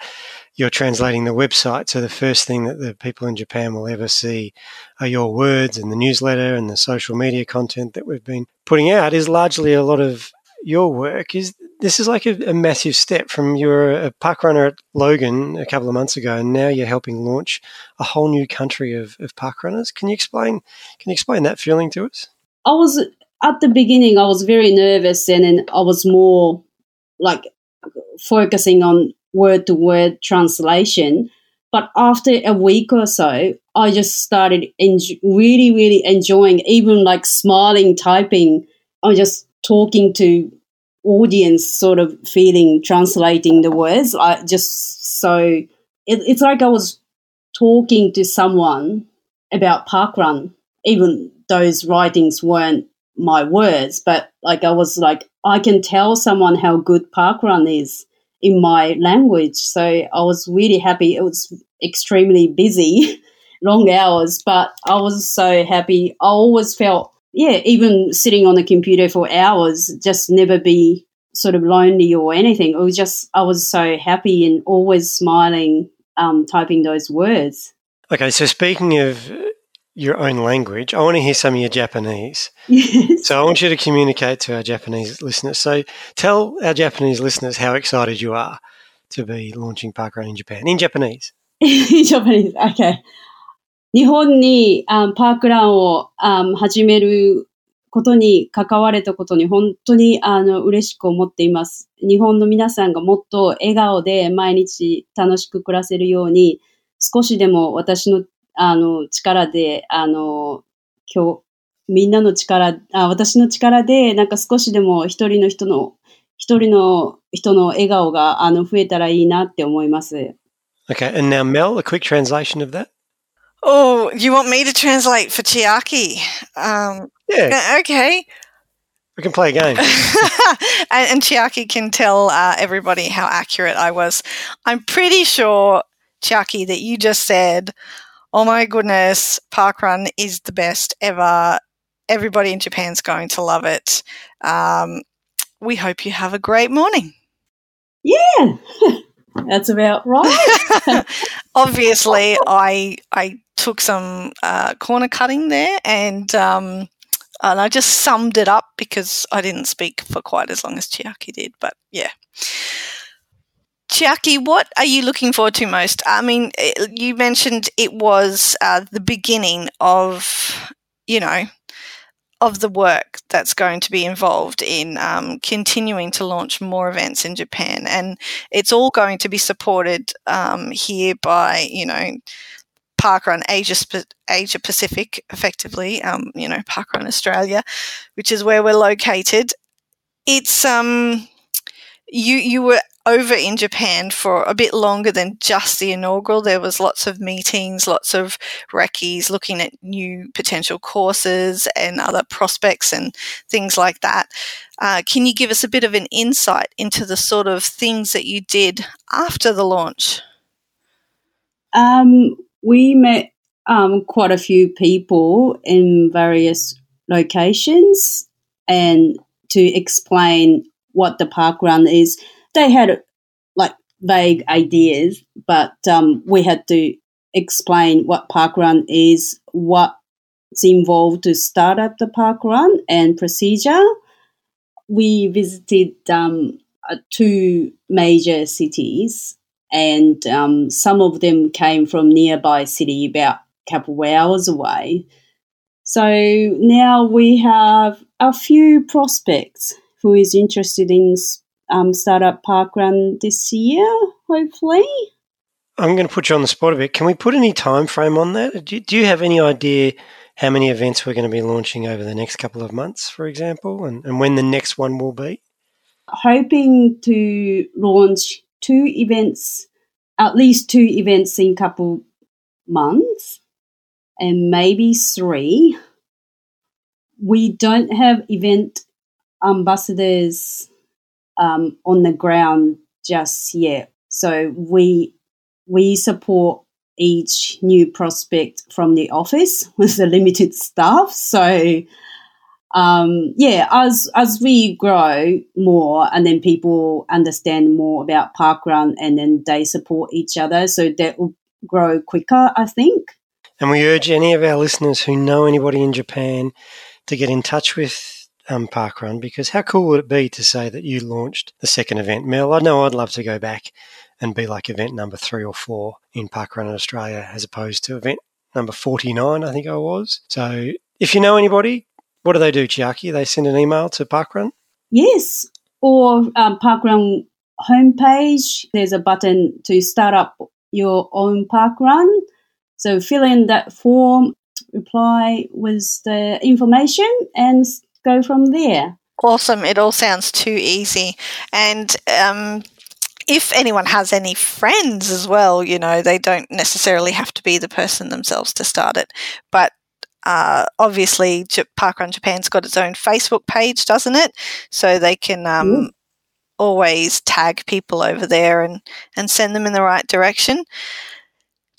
you're translating the website. So the first thing that the people in Japan will ever see are your words and the newsletter and the social media content that we've been putting out is largely a lot of your work is this is like a, a, massive step from you were a park runner at Logan a couple of months ago, and now you're helping launch a whole new country of, of park runners. Can you explain? Can you explain that feeling to us? I was at the beginning. I was very nervous, and then I was more like focusing on word to word translation. But after a week or so, I just started really, really enjoying, even like smiling, typing. I just talking to audience sort of feeling translating the words i just so it, it's like i was talking to someone about parkrun even those writings weren't my words but like i was like i can tell someone how good parkrun is in my language. So I was really happy. It was extremely busy, long hours, but I was so happy. I always felt, yeah, even sitting on the computer for hours, just never be sort of lonely or anything. It was just, I was so happy and always smiling, um, typing those words. Okay, so speaking of your own language, I want to hear some of your Japanese. Yes. So I want you to communicate to our Japanese listeners. So tell our Japanese listeners how excited you are to be launching Parkrun in Japan in Japanese. In Japanese. Okay. 日本に、あパークランを、あ始めることに関われたことに本当にあの嬉しく思っています。日本の皆さんがもっと笑顔で毎日楽しく暮らせるように、少しでも私のあの力で、あの、今日、みんなの力、あ私の力で、なんか少しでも一人の人の、一人の人の笑顔があの増えたらいいなって思います。Okay, and now Mel, a quick translation of that. Oh, you want me to translate for Chiaki? Um, Yeah. uh, Okay. We can play a game. and, and Chiaki can tell uh, everybody how accurate I was. I'm pretty sure, Chiaki, that you just said, "Oh my goodness, Parkrun is the best ever. Everybody in Japan's going to love it. Um, we hope you have a great morning." Yeah, that's about right. Obviously, I I took some uh, corner cutting there, and um, and I just summed it up because I didn't speak for quite as long as Chiaki did. But yeah. Chiaki, what are you looking forward to most? I mean, it, you mentioned it was uh, the beginning of, you know, of the work that's going to be involved in um, continuing to launch more events in Japan, and it's all going to be supported um, here by, you know, Parkrun Asia Asia Pacific, effectively, um, you know, Parkrun Australia, which is where we're located. It's um, you you were over in Japan for a bit longer than just the inaugural. There was lots of meetings, lots of recce's looking at new potential courses and other prospects and things like that. Uh, can you give us a bit of an insight into the sort of things that you did after the launch? Um, we met um, quite a few people in various locations and to explain what the park run is. They had like vague ideas, but um, we had to explain what park run is, what's involved to start up the park run, and procedure. We visited um, uh, two major cities and um, some of them came from nearby city about a couple of hours away. So now we have a few prospects who is interested in um, startup parkrun this year, hopefully. I'm going to put you on the spot a bit. Can we put any time frame on that? Do you, do you have any idea how many events we're going to be launching over the next couple of months, for example, and, and when the next one will be? Hoping to launch two events, at least two events in couple months, and maybe three. We don't have event ambassadors um, on the ground just yet, so we we support each new prospect from the office with the limited staff. So um, yeah, as as we grow more, and then people understand more about parkrun, and then they support each other, so that will grow quicker. I think. And we urge any of our listeners who know anybody in Japan to get in touch with um, Parkrun because how cool would it be to say that you launched the second event? Mel, I know I'd love to go back and be like event number three or four in Parkrun in Australia as opposed to event number 49, I think I was. So if you know anybody, what do they do, Chiaki? They send an email to Parkrun? Yes, or um, parkrun homepage. There's a button to start up your own parkrun. So fill in that form, reply with the information, and go from there. Awesome. It all sounds too easy. And um, if anyone has any friends as well, you know, they don't necessarily have to be the person themselves to start it. But uh, obviously, J- Parkrun Japan's got its own Facebook page, doesn't it? So they can um, Mm. always tag people over there and, and send them in the right direction.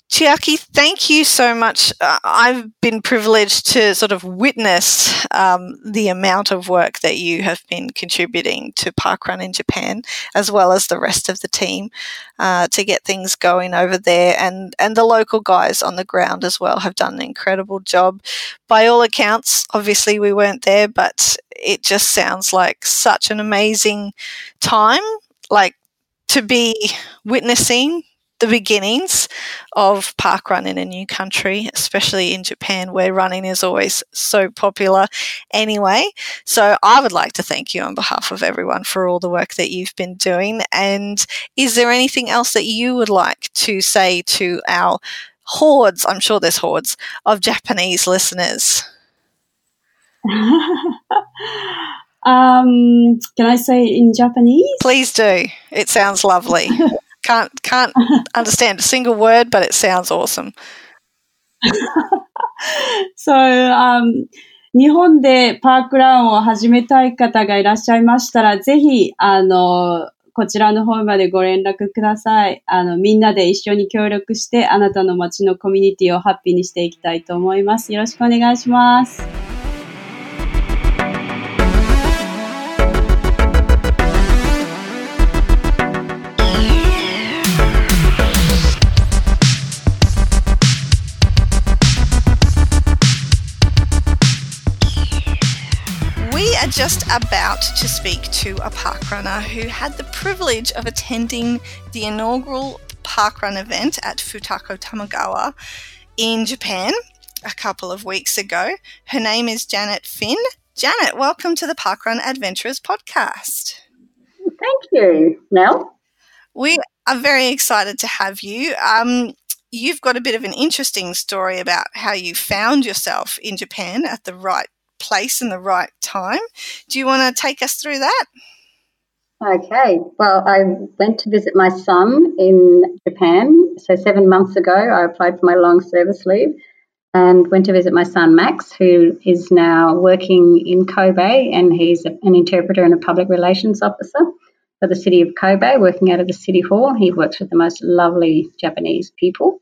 Chiaki, thank you so much. Uh, I've been privileged to sort of witness um, the amount of work that you have been contributing to Parkrun in Japan, as well as the rest of the team, uh, to get things going over there. And, and the local guys on the ground as well have done an incredible job. By all accounts, obviously we weren't there, but it just sounds like such an amazing time. Like to be witnessing the beginnings of park run in a new country, especially in Japan, where running is always so popular anyway. So I would like to thank you on behalf of everyone for all the work that you've been doing. And is there anything else that you would like to say to our hordes, I'm sure there's hordes, of Japanese listeners? um, can I say in Japanese? Please do. It sounds lovely. can't can't understand a single word, but it sounds awesome. so, um, 日本でパークランを始めたい方がいらっしゃいましたら、ぜひ、あの、こちらの方までご連絡ください。あの、みんなで一緒に協力して、あなたの街のコミュニティをハッピーにしていきたいと思います。よろしくお願いします。Just about to speak to a parkrunner who had the privilege of attending the inaugural parkrun event at Futako Tamagawa in Japan a couple of weeks ago. Her name is Janet Finn. Janet, welcome to the Parkrun Adventurers podcast. Thank you, Mel. We are very excited to have you. Um, you've got a bit of an interesting story about how you found yourself in Japan at the right place in the right time. Do you want to take us through that? Okay. Well, I went to visit my son in Japan. So, seven months ago, I applied for my long service leave and went to visit my son Max, who is now working in Kobe, and he's an interpreter and a public relations officer for the city of Kobe, working out of the city hall. He works with the most lovely Japanese people.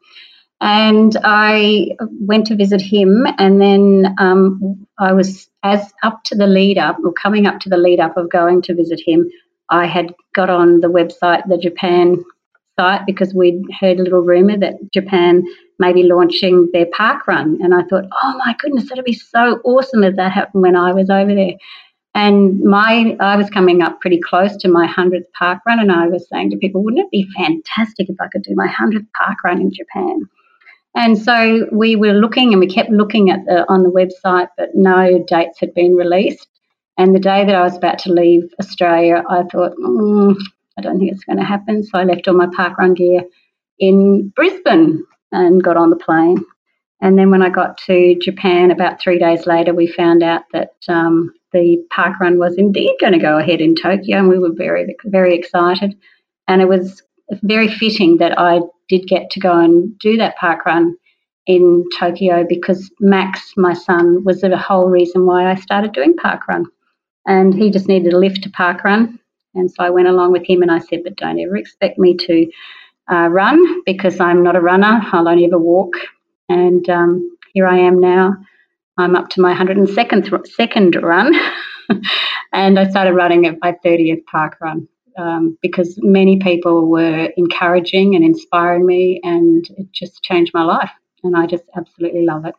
And I went to visit him, and then um, I was as up to the lead up, or coming up to the lead up of going to visit him. I had got on the website, the Japan site, because we'd heard a little rumor that Japan may be launching their park run, and I thought, oh my goodness, that'd be so awesome if that happened when I was over there. And my, I was coming up pretty close to my hundredth park run, and I was saying to people, wouldn't it be fantastic if I could do my hundredth park run in Japan? And so we were looking and we kept looking at the, on the website, but no dates had been released. And the day that I was about to leave Australia, I thought, mm, I don't think it's going to happen. So I left all my parkrun gear in Brisbane and got on the plane. And then when I got to Japan about three days later, we found out that um, the parkrun was indeed going to go ahead in Tokyo, and we were very, very excited. And it was very fitting that I did get to go and do that park run in Tokyo because Max, my son, was the whole reason why I started doing park run. And he just needed a lift to park run. And so I went along with him and I said, but don't ever expect me to uh, run because I'm not a runner. I'll only ever walk. And um, here I am now. I'm up to my 102nd second run. and I started running at my 30th park run um, because many people were encouraging and inspiring me, and it just changed my life. And I just absolutely love it.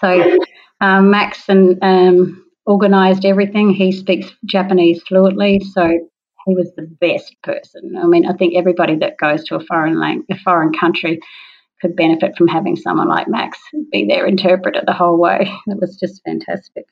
So, um, Max and um, organised everything. He speaks Japanese fluently, so he was the best person. I mean, I think everybody that goes to a foreign lang- a foreign country could benefit from having someone like Max be their interpreter the whole way. It was just fantastic.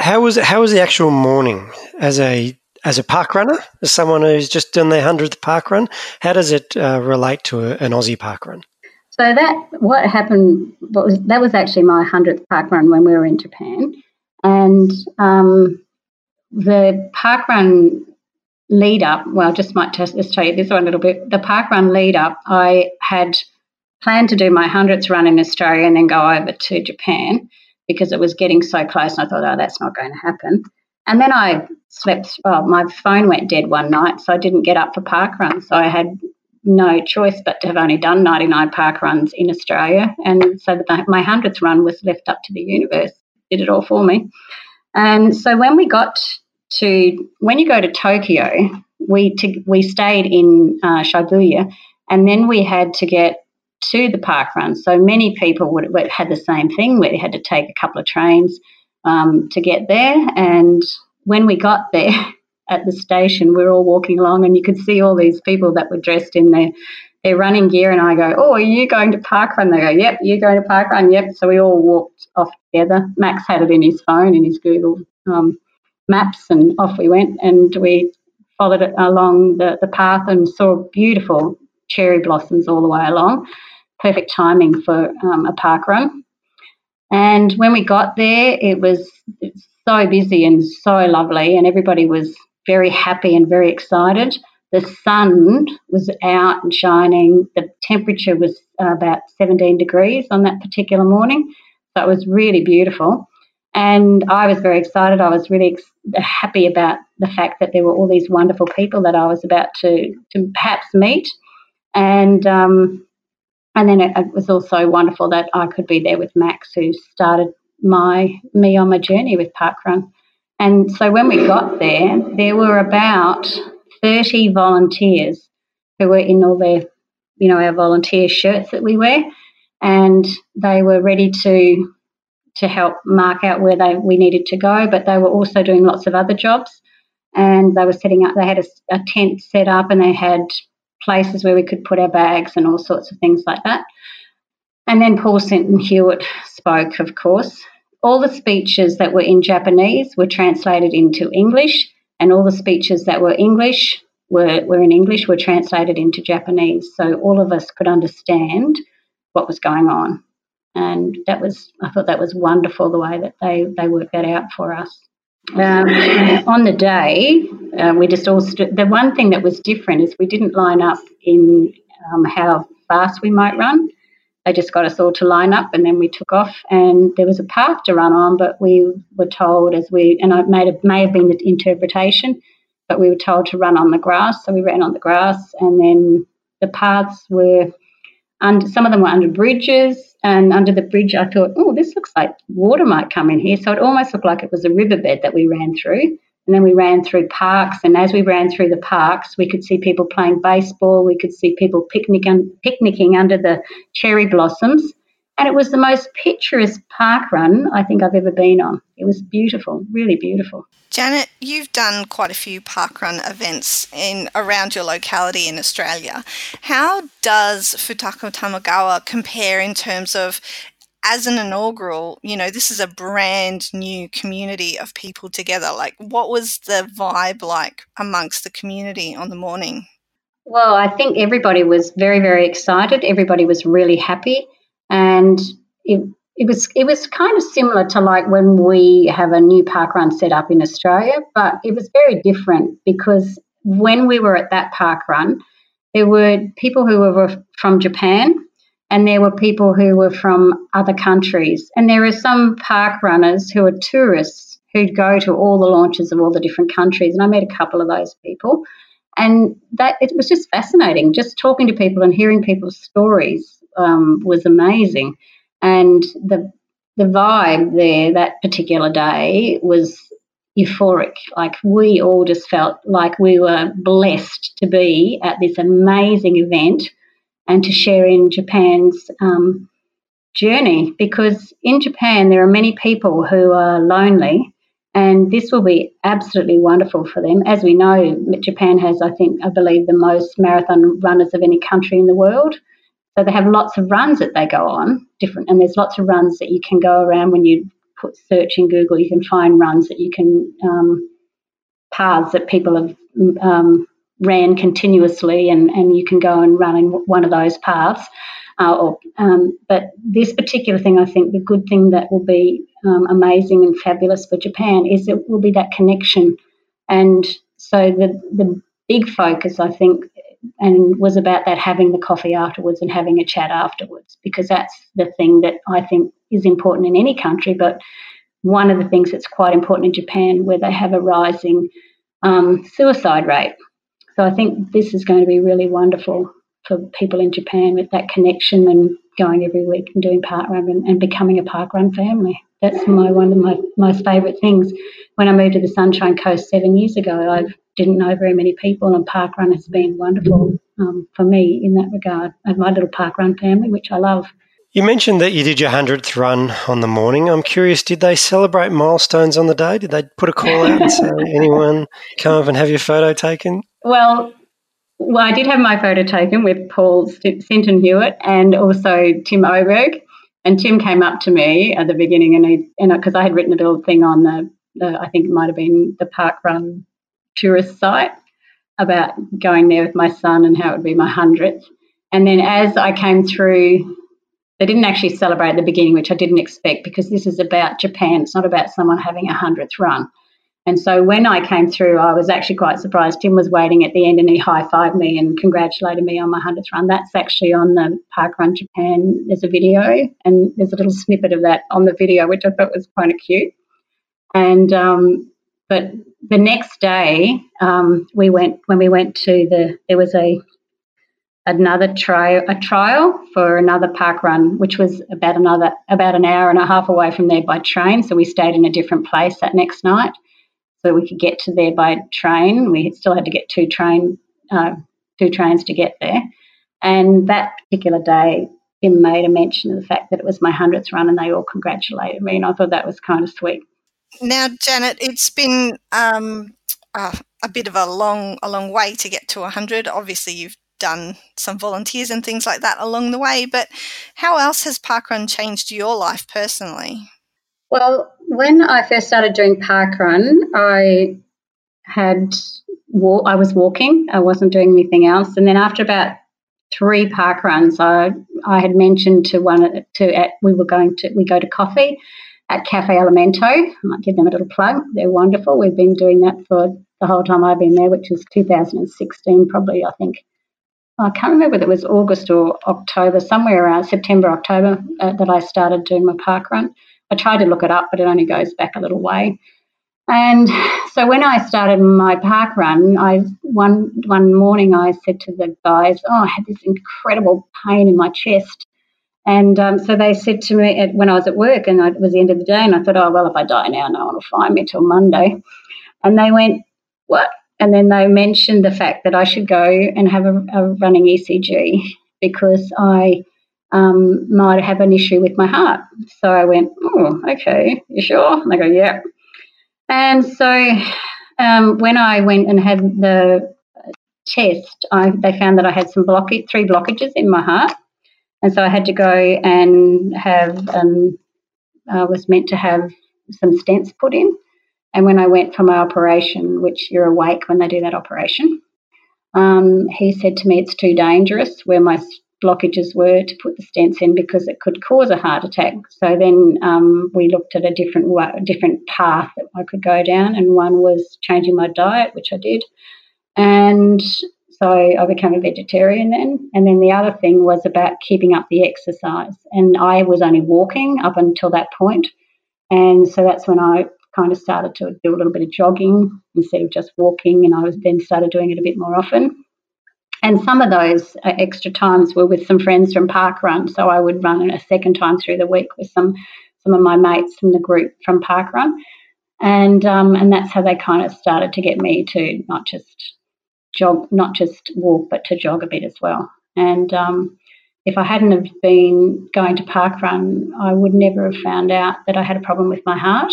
How was how was the actual morning as a as a park runner, as someone who's just done their hundredth park run, how does it uh, relate to a, an Aussie park run? So that what happened what was that was actually my hundredth park run when we were in Japan, and um, the park run lead up. Well, just might just, just tell you this one a little bit. The park run lead up, I had planned to do my hundredth run in Australia and then go over to Japan because it was getting so close, and I thought, oh, that's not going to happen. And then I slept, well, my phone went dead one night, so I didn't get up for park runs. So I had no choice but to have only done 99 park runs in Australia. And so the, my 100th run was left up to the universe, did it all for me. And so when we got to, when you go to Tokyo, we, to, we stayed in uh, Shibuya and then we had to get to the park run. So many people would, would had the same thing. We had to take a couple of trains um, to get there. And when we got there at the station, we were all walking along, and you could see all these people that were dressed in their their running gear. And I go, "Oh, are you going to park run?" They go, "Yep, you're going to park run." Yep. So we all walked off together. Max had it in his phone in his Google um, Maps, and off we went. And we followed it along the, the path and saw beautiful cherry blossoms all the way along perfect timing for um, a park run. And when we got there, it was so busy and so lovely, and everybody was very happy and very excited. The sun was out and shining. The temperature was about 17 degrees on that particular morning. So it was really beautiful. And I was very excited. I was really ex- happy about the fact that there were all these wonderful people that I was about to, to perhaps meet. And um, and then it, it, was also wonderful that I could be there with Max, who started my me on my journey with Parkrun. And so when we got there, there were about 30 volunteers who were in all their, you know, our volunteer shirts that we wear, and they were ready to to help mark out where they we needed to go. But they were also doing lots of other jobs, and they were setting up. They had a, a tent set up, and they had places where we could put our bags and all sorts of things like that. And then Paul Sinton Hewitt spoke, of course. All the speeches that were in Japanese were translated into English, and all the speeches that were English were, were in English were translated into Japanese. So all of us could understand what was going on. And that was, I thought that was wonderful the way that they, they worked that out for us. Um, on the day, uh, we just all. The one thing that was different is we didn't line up in um, how fast we might run. They just got us all to line up, and then we took off. And there was a path to run on, but we were told as we and it may have, may have been the interpretation, but we were told to run on the grass. So we ran on the grass, and then the paths were under. Some of them were under bridges, and under the bridge, I thought, oh, this looks like water might come in here. So it almost looked like it was a riverbed that we ran through. And then we ran through parks. And as we ran through the parks, we could see people playing baseball. We could see people picnic picnicking under the cherry blossoms. And it was the most picturesque park run I think I've ever been on. It was beautiful, really beautiful. Janet, you've done quite a few parkrun events in around your locality in Australia. How does Futako Tamagawa compare in terms of as an inaugural, you know, this is a brand new community of people together. Like, what was the vibe like amongst the community on the morning? Well, I think everybody was very, very excited. Everybody was really happy and it, it was it was kind of similar to like when we have a new park run set up in Australia, but it was very different because when we were at that park run, there were people who were from Japan and there were people who were from other countries. And there are some park runners who are tourists who'd go to all the launches of all the different countries. And I met a couple of those people. And that it was just fascinating, just talking to people and hearing people's stories um, was amazing, and the the vibe there that particular day was euphoric. Like we all just felt like we were blessed to be at this amazing event and to share in Japan's um, journey. Because in Japan there are many people who are lonely. And this will be absolutely wonderful for them. As we know, Japan has, I think, I believe, the most marathon runners of any country in the world. So they have lots of runs that they go on, different, and there's lots of runs that you can go around when you put search in Google. You can find runs that you can um, paths that people have um, ran continuously, and and you can go and run in one of those paths. Uh, or, um, but this particular thing, I think the good thing that will be um, amazing and fabulous for Japan is it will be that connection, and so the the big focus, I think, and was about that having the coffee afterwards and having a chat afterwards because that's the thing that I think is important in any country, but one of the things that's quite important in Japan, where they have a rising um, suicide rate. So I think this is going to be really wonderful for people in Japan with that connection and going every week and doing parkrun and, and becoming a parkrun family. That's my one of my most favourite things. When I moved to the Sunshine Coast seven years ago, I didn't know very many people, and parkrun has been wonderful um, for me in that regard. Have my little parkrun family, which I love. You mentioned that you did your 100th run on the morning. I'm curious, did they celebrate milestones on the day? Did they put a call out and say, anyone come up and have your photo taken? Well, well, I did have my photo taken with Paul Sinton Hewitt and also Tim Oberg. And Tim came up to me at the beginning, and he, and because I had written a little thing on the, the, I think it might have been the Park Run tourist site about going there with my son and how it would be my hundredth. And then as I came through they didn't actually celebrate at the beginning, which I didn't expect because this is about Japan. It's not about someone having a hundredth run. And so when I came through, I was actually quite surprised. Tim was waiting at the end and he high fived me and congratulated me on my 100th run. That's actually on the Park Run Japan. There's a video and there's a little snippet of that on the video, which I thought was kind of cute. And, um, but the next day, um, we went, when we went to the, there was a another trial a trial for another park run, which was about another about an hour and a half away from there by train. So we stayed in a different place that next night, so we could get to there by train. We still had to get two train uh, two trains to get there, and that particular day. Tim made a mention of the fact that it was my 100th run and they all congratulated me, and I thought that was kind of sweet. Now, Janet, it's been um, uh, a bit of a long, a long way to get to 100. Obviously, you've done some volunteers and things like that along the way. But how else has parkrun changed your life personally? Well, when I first started doing parkrun, I had I was walking. I wasn't doing anything else. And then after about three park runs, I I had mentioned to one to at, we were going to we go to coffee at Cafe Elemento. I might give them a little plug. They're wonderful. We've been doing that for the whole time I've been there, which is 2016, probably I think I can't remember whether it was August or October, somewhere around September, October, uh, that I started doing my park run. I tried to look it up, but it only goes back a little way. And so when I started my park run, I one one morning I said to the guys, "Oh, I had this incredible pain in my chest." And um, so they said to me at, when I was at work, and it was the end of the day, and I thought, "Oh well, if I die now, no one will find me till Monday." And they went, "What? And then they mentioned the fact that I should go and have a, a running ECG because I um, might have an issue with my heart. So I went, oh, okay, you sure? And they go, yeah. And so um, when I went and had the test, I, they found that I had some blockage, three blockages in my heart. And so I had to go and have, um, I was meant to have some stents put in. And when I went for my operation, which you're awake when they do that operation, um, he said to me it's too dangerous where my blockages were to put the stents in because it could cause a heart attack. So then um, we looked at a different different path that I could go down, and one was changing my diet, which I did, and so I became a vegetarian then. And then the other thing was about keeping up the exercise, and I was only walking up until that point, and so that's when I kind of started to do a little bit of jogging instead of just walking, and I was then started doing it a bit more often. And some of those uh, extra times were with some friends from Park Run, so I would run a second time through the week with some some of my mates from the group from Park Run, and um, and that's how they kind of started to get me to not just jog, not just walk, but to jog a bit as well. And um, if I hadn't have been going to Park Run, I would never have found out that I had a problem with my heart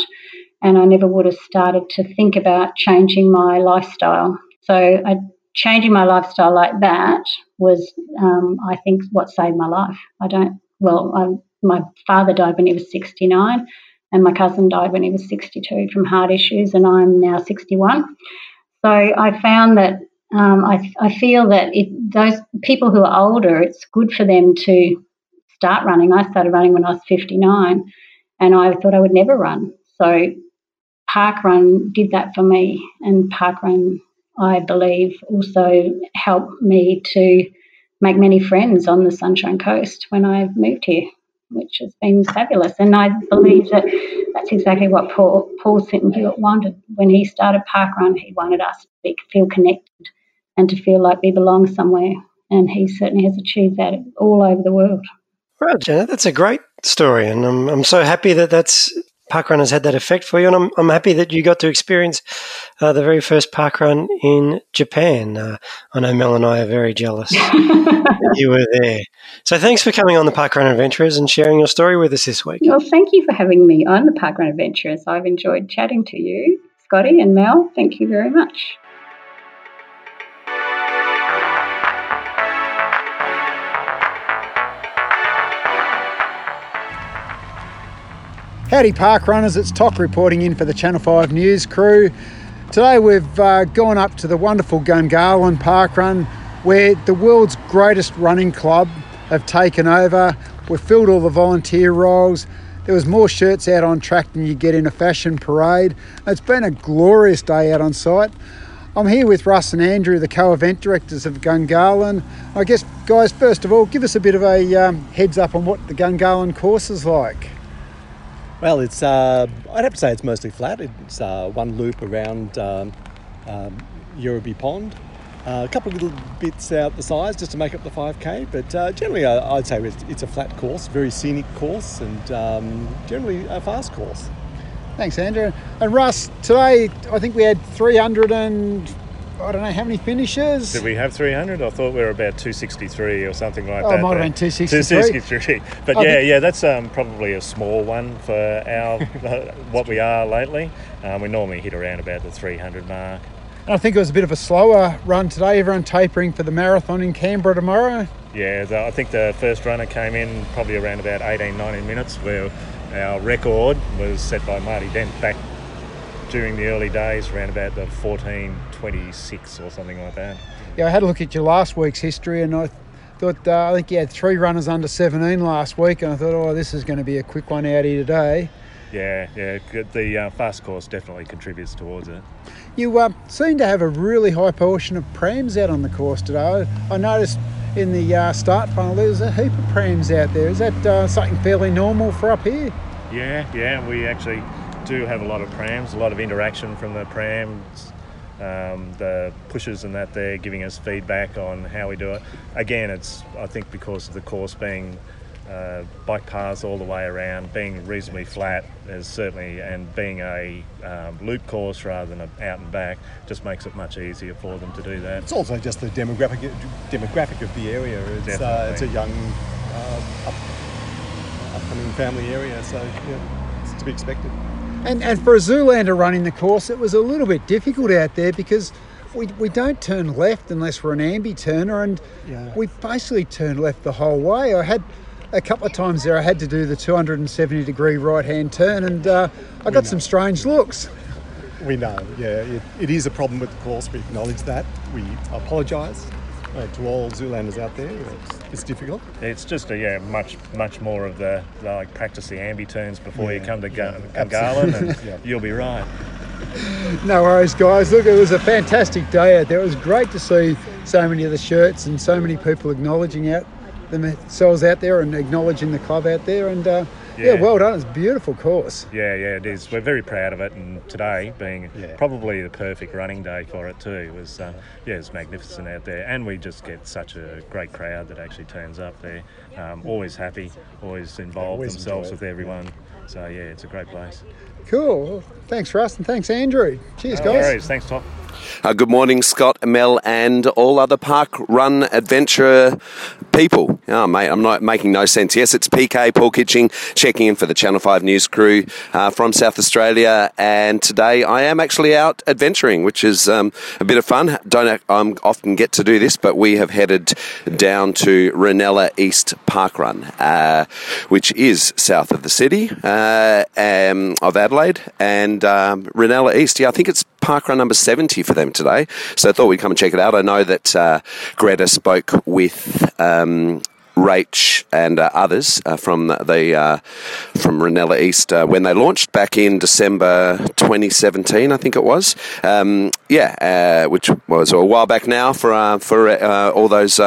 and I never would have started to think about changing my lifestyle. So I, changing my lifestyle like that was, um, I think, what saved my life. I don't. Well, I, my father died when he was 69, and my cousin died when he was 62 from heart issues, and I'm now 61. So I found that um, I, I feel that it, those people who are older, it's good for them to start running. I started running when I was 59, and I thought I would never run. So Parkrun did that for me, and Parkrun, I believe, also helped me to make many friends on the Sunshine Coast when I moved here. which has been fabulous. And I believe that that's exactly what Paul, Paul Sinton Hewitt wanted when he started Parkrun. He wanted us to be, feel connected and to feel like we belong somewhere. And he certainly has achieved that all over the world. Right, Janet, that's a great story, and I'm, I'm so happy that that's parkrun has had that effect for you, and I'm, I'm happy that you got to experience uh, the very first parkrun in Japan. Uh, I know Mel and I are very jealous that you were there. So thanks for coming on the Parkrun Adventurers and sharing your story with us this week. Well, thank you for having me on the Parkrun Adventurers. I've enjoyed chatting to you, Scotty and Mel. Thank you very much. Howdy park runners, it's TOC reporting in for the Channel 5 News crew. Today we've uh, gone up to the wonderful Gungahlin Park Run where the world's greatest running club have taken over. We've filled all the volunteer roles. There was more shirts out on track than you get in a fashion parade. It's been a glorious day out on site. I'm here with Russ and Andrew, the co-event directors of Gungahlin. I guess, guys, first of all, give us a bit of a um, heads up on what the Gungahlin course is like. Well, it's uh, I'd have to say it's mostly flat. It's uh, one loop around um, um, Pond. Uh, a couple of little bits out the sides just to make up the 5k, but uh, generally uh, I'd say it's, it's, a flat course, very scenic course, and um, generally a fast course. Thanks, Andrew. And Russ, today I think we had 300 and I don't know how many finishes. Did we have 300? I thought we were about 263 or something like oh, that. Oh, might have been 263. 263. But yeah, yeah, that's um, probably a small one for our what we are lately. Um, we normally hit around about the 300 mark. And I think it was a bit of a slower run today. Everyone tapering for the marathon in Canberra tomorrow. Yeah, the, I think the first runner came in probably around about 18, 19 minutes, where our record was set by Marty Dent back during the early days, around about the 1426 or something like that. Yeah, I had a look at your last week's history and I thought, uh, I think you had three runners under 17 last week, and I thought, oh, this is going to be a quick one out here today. Yeah, yeah, the uh, fast course definitely contributes towards it. You uh, seem to have a really high portion of prams out on the course today. I noticed in the uh, start funnel there's a heap of prams out there. Is that uh, something fairly normal for up here? Yeah, yeah, we actually do have a lot of prams, a lot of interaction from the prams, um, the pushers and that they're giving us feedback on how we do it. Again, it's I think because of the course being uh, bike paths all the way around, being reasonably flat, is certainly and being a um, loop course rather than a out and back, just makes it much easier for them to do that. It's also just the demographic demographic of the area. It's, uh, it's a young, uh, up, upcoming family area, so yeah, it's to be expected. And, and for a Zoolander running the course, it was a little bit difficult out there because we, we don't turn left unless we're an ambi turner, and yeah. we basically turned left the whole way. I had a couple of times there, I had to do the 270 degree right hand turn, and uh, I got some strange looks. We know, yeah, it, it is a problem with the course. We acknowledge that. We apologise to all Zoolanders out there. It's, it's, difficult. It's just a yeah, much much more of the, the like practice the ambi turns before yeah, you come to yeah, Gungahlin, and yeah. you'll be right. No worries, guys. Look, it was a fantastic day out there. It was great to see so many of the shirts and so many people acknowledging out themselves out there and acknowledging the club out there. And uh, yeah. yeah. well done. It's a beautiful course. Yeah, yeah, it is. We're very proud of it, and today being yeah. probably the perfect running day for it too was uh, yeah, it's magnificent out there, and we just get such a great crowd that actually turns up there. Um, always happy, always involved always themselves with everyone. So yeah, it's a great place. Cool. Thanks, Russ, and thanks, Andrew. Cheers, no guys. Worries. Thanks, Tom. Uh, good morning, Scott, Mel, and all other park run adventure people. Oh, mate, I'm not making no sense. Yes, it's PK Paul Kitching checking in for the Channel 5 news crew uh, from South Australia. And today I am actually out adventuring, which is um, a bit of fun. Don't um, often get to do this, but we have headed down to Reynella East Park Run, uh, which is south of the city uh, um, of Adelaide. And um, Reynella East, yeah, I think it's park run number 70 for them today. So I thought we'd come and check it out. I know that uh, Greta spoke with. Um, Rach and uh, others uh, from the uh, from Reynella East uh, when they launched back in December 2017, I think it was. Um, yeah, uh, which was a while back now for uh, for all those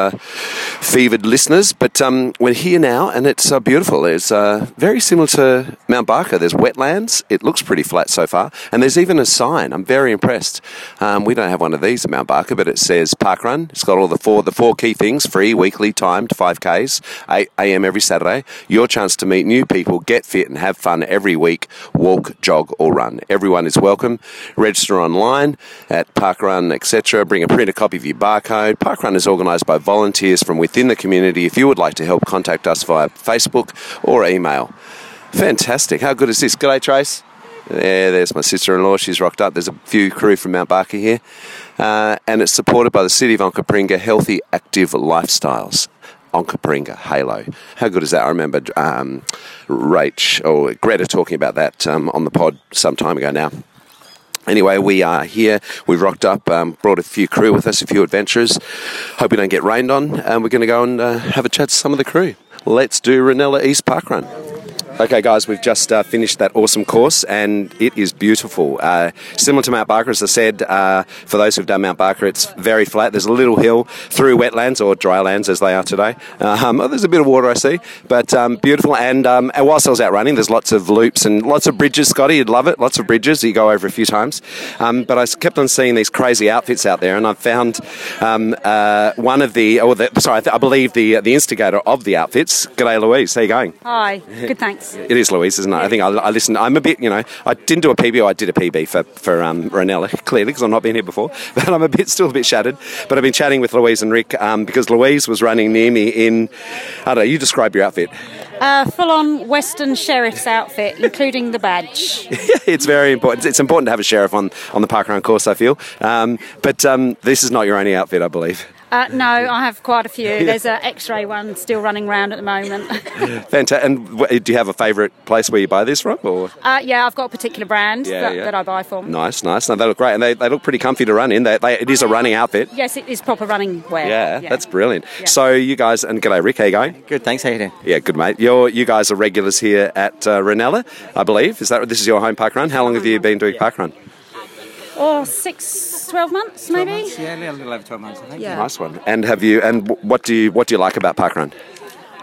fevered listeners. But um, we're here now, and it's beautiful. It's very similar to Mount Barker. There's wetlands. It looks pretty flat so far, and there's even a sign. I'm very impressed. Um, we don't have one of these at Mount Barker, but it says Park Run. It's got all the four the four key things: free, weekly, timed 5Ks, 8 a.m. every Saturday. Your chance to meet new people, get fit, and have fun every week. Walk, jog, or run. Everyone is welcome. Register online at Parkrun, etc. Bring a printed copy of your barcode. Parkrun is organised by volunteers from within the community. If you would like to help, contact us via Facebook or email. Fantastic. How good is this? G'day, Trace. Yeah, there's my sister-in-law. She's rocked up. There's a few crew from Mount Barker here, uh, and it's supported by the City of Onkaparinga Healthy Active Lifestyles. Onkaparinga Halo. How good is that? I remember um, Rach or Greta talking about that um, on the pod some time ago now. Anyway, we are here. We've rocked up, um, brought a few crew with us, a few adventurers. Hope we don't get rained on, and we're going to go and uh, have a chat to some of the crew. Let's do Reynella East Park Run. Okay, guys, we've just uh, finished that awesome course, and it is beautiful. Uh, similar to Mount Barker, as I said, uh, for those who've done Mount Barker, it's very flat. There's a little hill through wetlands or dry lands as they are today. Um, oh, there's a bit of water I see, but um, beautiful. And, um, and whilst I was out running, there's lots of loops and lots of bridges. Scotty, you'd love it. Lots of bridges you go over a few times. Um, but I kept on seeing these crazy outfits out there, and I found um, uh, one of the, or the, sorry, I, th- I believe the the instigator of the outfits. G'day, Louise. How you going? Hi, good thanks. It is Louise, isn't it? I think I, I listened. I'm a bit, you know, I didn't do a PB. I did a PB for for um, Reynella, clearly, because I've not been here before. But I'm a bit, still a bit shattered. But I've been chatting with Louise and Rick um, because Louise was running near me in. I don't know. You describe your outfit. Uh, full on Western sheriff's outfit, including the badge. it's very important. It's important to have a sheriff on on the parkrun course. I feel. Um, but um, this is not your only outfit, I believe. Uh, no, I have quite a few. There's an x ray one still running around at the moment. Fantastic. And do you have a favourite place where you buy this from? Or Uh, yeah, I've got a particular brand Yeah, that, yeah. that I buy from. nice, nice. No, they look great, and they, they look pretty comfy to run in. They, they, it is a running outfit. Yes, it is proper running wear. Yeah, that's brilliant. So you guys, and g'day Rick, how you going? Good, thanks. How you doing? Yeah, good mate. You're, you guys are regulars here at uh, Reynella, I believe. Is that this is your home park run? How long have you been doing park run? Or six, 12 months maybe? Yeah, a little over 12 months, I think. Yeah. Nice one. And have you? And what do you what do you like about park run?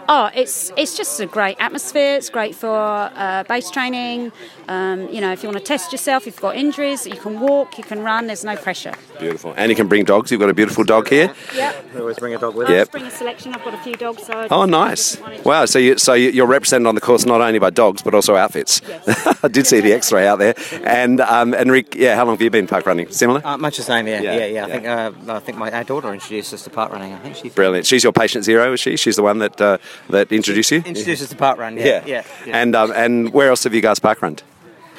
Oh, it's it's just a great atmosphere. It's great for uh, base training. Um, you know, if you want to test yourself, if you've got injuries, you can walk, you can run. There's no pressure. Beautiful. And you can bring dogs. You've got a beautiful dog here. Yep. We always bring a dog with I'll Yep. bring a selection. I've got a few dogs. So Oh, nice! Wow. So you so you- you're represented on the course not only by dogs but also outfits. I did see the X-ray out there. And um, and Rick, yeah, how long have you been park running? Similar. Uh, much the same, yeah. Yeah, Yeah, yeah. I think uh, I think my our daughter introduced us to park running. I think she Brilliant. She's your patient zero, is she? She's the one that uh, that introduced you. introduced us to part run. Yeah, yeah. yeah. And um, and where else have you guys park run?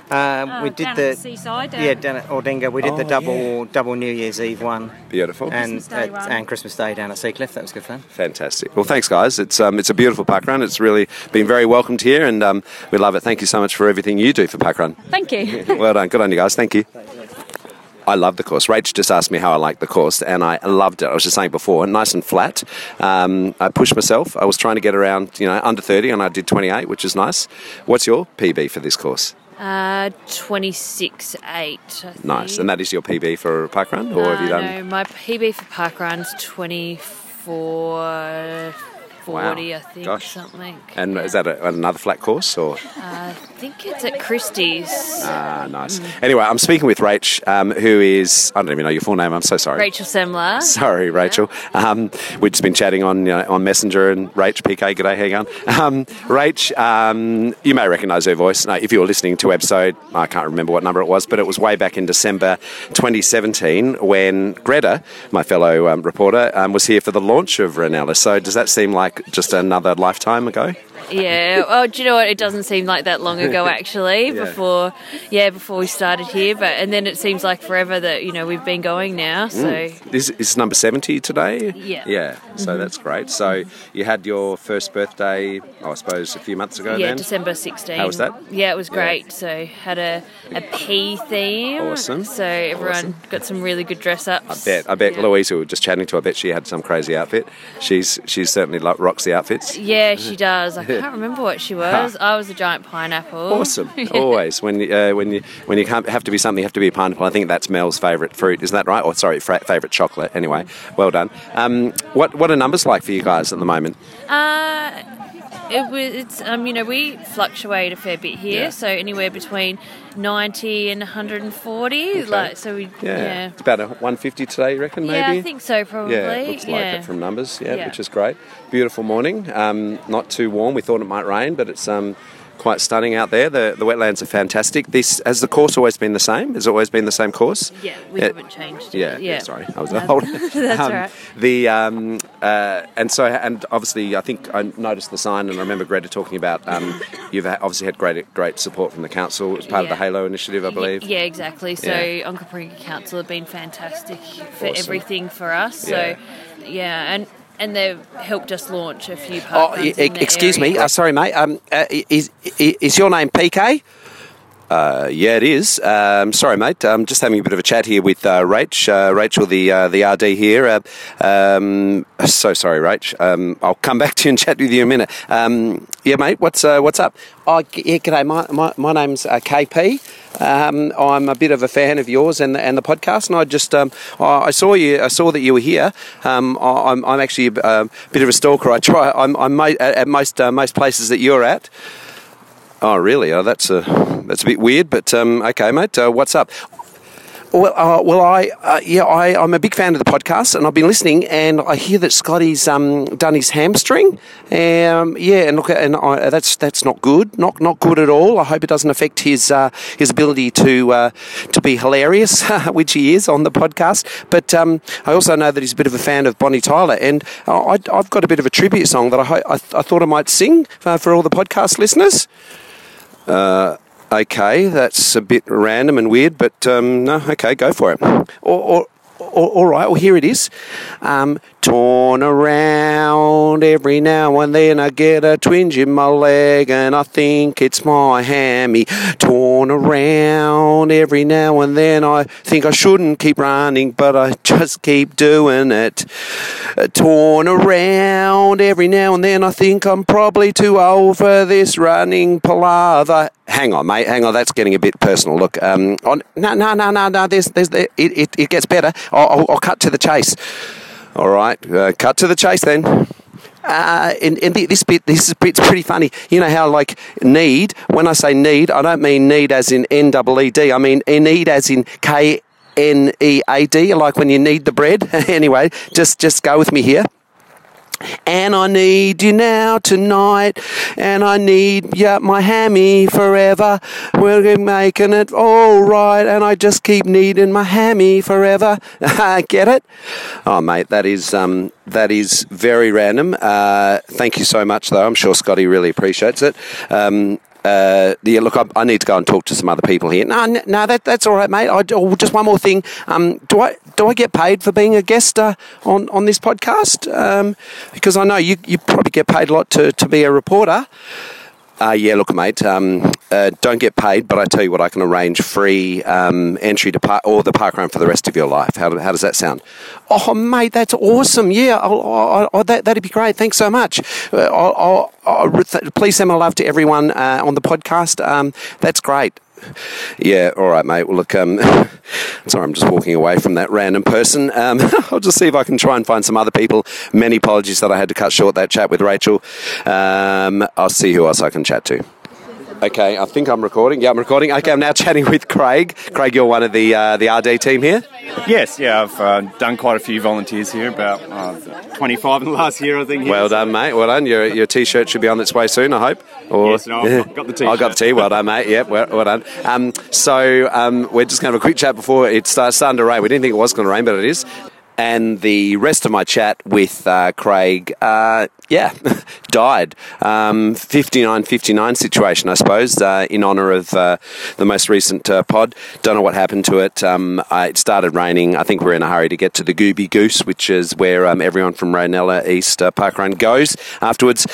Um, we did down the, the seaside, yeah down- down at Aldinga. We did the Oh, double double New Year's Eve one. Beautiful. And Christmas Day at- and Christmas Day down at Seacliff. That was good fun. Fantastic. Well, thanks, guys. It's um, it's a beautiful park run. It's really been very welcomed here, and um, we love it. Thank you so much for everything you do for park run. Thank you. well done. Good on you guys. Thank you. I love the course. Rach just asked me how I liked the course, and I loved it. I was just saying before, nice and flat. Um, I pushed myself. I was trying to get around, you know, under 30, and I did 28, which is nice. What's your PB for this course? Uh, 26 8. I think. Nice. And that is your PB for park run, or have you Uh, done? No, my PB for parkrun's 24 40, I think, Gosh. something. And is that a, another flat course, or? Uh, I think it's at Christie's. Ah, nice. Anyway, I'm speaking with Rach, um, who is, I don't even know your full name, I'm so sorry. Rachel Semler. Sorry, Rachel. Um, we've just been chatting on you know, on Messenger and Rach, PK, g'day, how you going? Um, Rach, um, you may recognise her voice. No, if you were listening to episode, I can't remember what number it was, but it was way back in December 2017 when Greta, my fellow um, reporter, um, was here for the launch of Reynella. So does that seem like just another lifetime ago? Yeah. Well, do you know what? It doesn't seem like that long ago, actually. Yeah. Before, yeah, before we started here, but and then it seems like forever that you know we've been going now. So Mm. Is, is number 70 today? Yeah. Yeah, so Mhm. that's great. So you had your first birthday, oh, I suppose, a few months ago yeah, then? December sixteenth. How was that? Yeah, it was Yeah. great. So had a a P theme. Awesome. So everyone Awesome. got some really good dress ups. I bet. I bet Louise, who we were just chatting to, I bet she had some crazy outfit. She's she's certainly like rocks the outfits. Yeah, she does. I can't remember what she was. I was a giant pineapple. Awesome. Always when you, uh, when you when you can't have to be something, you have to be a pineapple. I think that's Mel's favourite fruit. Isn't that right? Or sorry, fra- favourite chocolate. Anyway, well done. Um, what what are numbers like for you guys at the moment? Uh, it was. It's um, you know, we fluctuate a fair bit here, Yeah. so anywhere between ninety and one hundred and forty. Like, so we Yeah, yeah. it's about a 150 today. You reckon? Maybe. Yeah, I think so. Probably. Yeah, looks like it from numbers. Yeah, Yeah. which is great. Beautiful morning. Um, not too warm. We thought it might rain, but it's um, quite stunning out there. The the wetlands are fantastic. This has the course always been the same. Has it always been the same course? Yeah, we Yeah. haven't changed. it. Yeah, yeah. Sorry, I was old. That's Um, right. The um, uh, and so and obviously I think I noticed the sign and I remember Greta talking about um, you've obviously had great great support from the council. It was part of the Halo initiative, I believe. Yeah, exactly. So Yeah. Onkaparinga Council have been fantastic for Awesome. everything for us. Yeah. So yeah, and and they've helped us launch a few Oh, park excuse me. Uh, sorry, mate. Um, uh, is, is is your name PK? Uh, yeah, it is. Um, sorry, mate. I'm just having a bit of a chat here with uh, Rach. Uh, Rachel, the uh, the RD here. Uh, um, so sorry, Rach. Um, I'll come back to you and chat with you in a minute. Um, yeah, mate. What's uh, what's up? Oh, yeah, g'day. My my, my name's KP. Um, I'm a bit of a fan of yours and the, and the podcast, and I just um, I I saw you. I saw that you were here. I, I'm, I'm actually a um, bit of a stalker. I try. I'm, I'm at most most places that you're at. Oh, really? Oh, that's a that's a bit weird, but um, okay, mate. Uh, what's up? Well, uh, well, I uh, yeah, I, I'm a big fan of the podcast, and I've been listening, and I hear that Scotty's um, done his hamstring. Um, yeah, and look, and I, that's that's not good, not not good at all. I hope it doesn't affect his uh, his ability to uh, to be hilarious, which he is on the podcast. But um, I also know that he's a bit of a fan of Bonnie Tyler, and uh, I, I've got a bit of a tribute song that I I, I thought I might sing uh, for all the podcast listeners. Uh, okay, that's a bit random and weird, but um, no, okay, go for it. Or, or, all right, well, here it is. Um, torn around every now and then, I get a twinge in my leg, and I think it's my hammy. Torn around every now and then, I think I shouldn't keep running, but I just keep doing it. Uh, torn around every now and then, I think I'm probably too old for this running palaver. Hang on, mate. Hang on. That's getting a bit personal. Look, um, on, no, no, no, no, no. There's, there's, it, it, it gets better. I'll, I'll, cut to the chase. All right, uh, cut to the chase then. Uh, and, and this bit, this bit's pretty funny. You know how like need. When I say need, I don't mean need as in N double E D. I mean need as in K N E A D. Like when you need the bread. anyway, just just go with me here. And I need you now tonight. And I need yeah, my hammy forever. We're making it all right. And I just keep needing my hammy forever. Get it? Oh, mate, that is um, that is very random. Uh, thank you so much, though. I'm sure Scotty really appreciates it. Um, uh, yeah, look, I, I need to go and talk to some other people here. No, no, no that, that's all right, mate. I, oh, just one more thing. Um, do I do I get paid for being a guest uh, on on this podcast? Um, because I know you you probably get paid a lot to, to be a reporter. Uh, yeah, look, mate, um, uh, don't get paid, but I tell you what, I can arrange free um, entry to park or the park run for the rest of your life. How, how does that sound? Oh, mate, that's awesome. Yeah, I'll, I'll, I'll, that, that'd be great. Thanks so much. Uh, please send my love to everyone uh, on the podcast. Um, that's great. Yeah, all right, mate. Well, look, um, sorry, I'm just walking away from that random person. Um, I'll just see if I can try and find some other people. Many apologies that I had to cut short that chat with Rachel. Um, I'll see who else I can chat to. Okay, I think I'm recording. Yeah, I'm recording. Okay, I'm now chatting with Craig. Craig, you're one of the uh, the RD team here. Yes, yeah, I've uh, done quite a few volunteers here, about uh, 25 in the last year, I think. here. Well done, mate. Well done. Your, your t-shirt should be on its way soon, I hope. Or, Yes, no, I've got the t-shirt. I got the t. Well done, mate. Yep, well, well done. Um, so um, we're just going to have a quick chat before it starts starting to rain. We didn't think it was going to rain, but it is. And the rest of my chat with uh, Craig, uh, yeah, died. Um, 59-59 situation, I suppose, uh, in honour of uh, the most recent uh, pod. Don't know what happened to it. Um, it started raining. I think we're in a hurry to get to the Gooby Goose, which is where um, everyone from Reynella East uh, Park Run goes afterwards.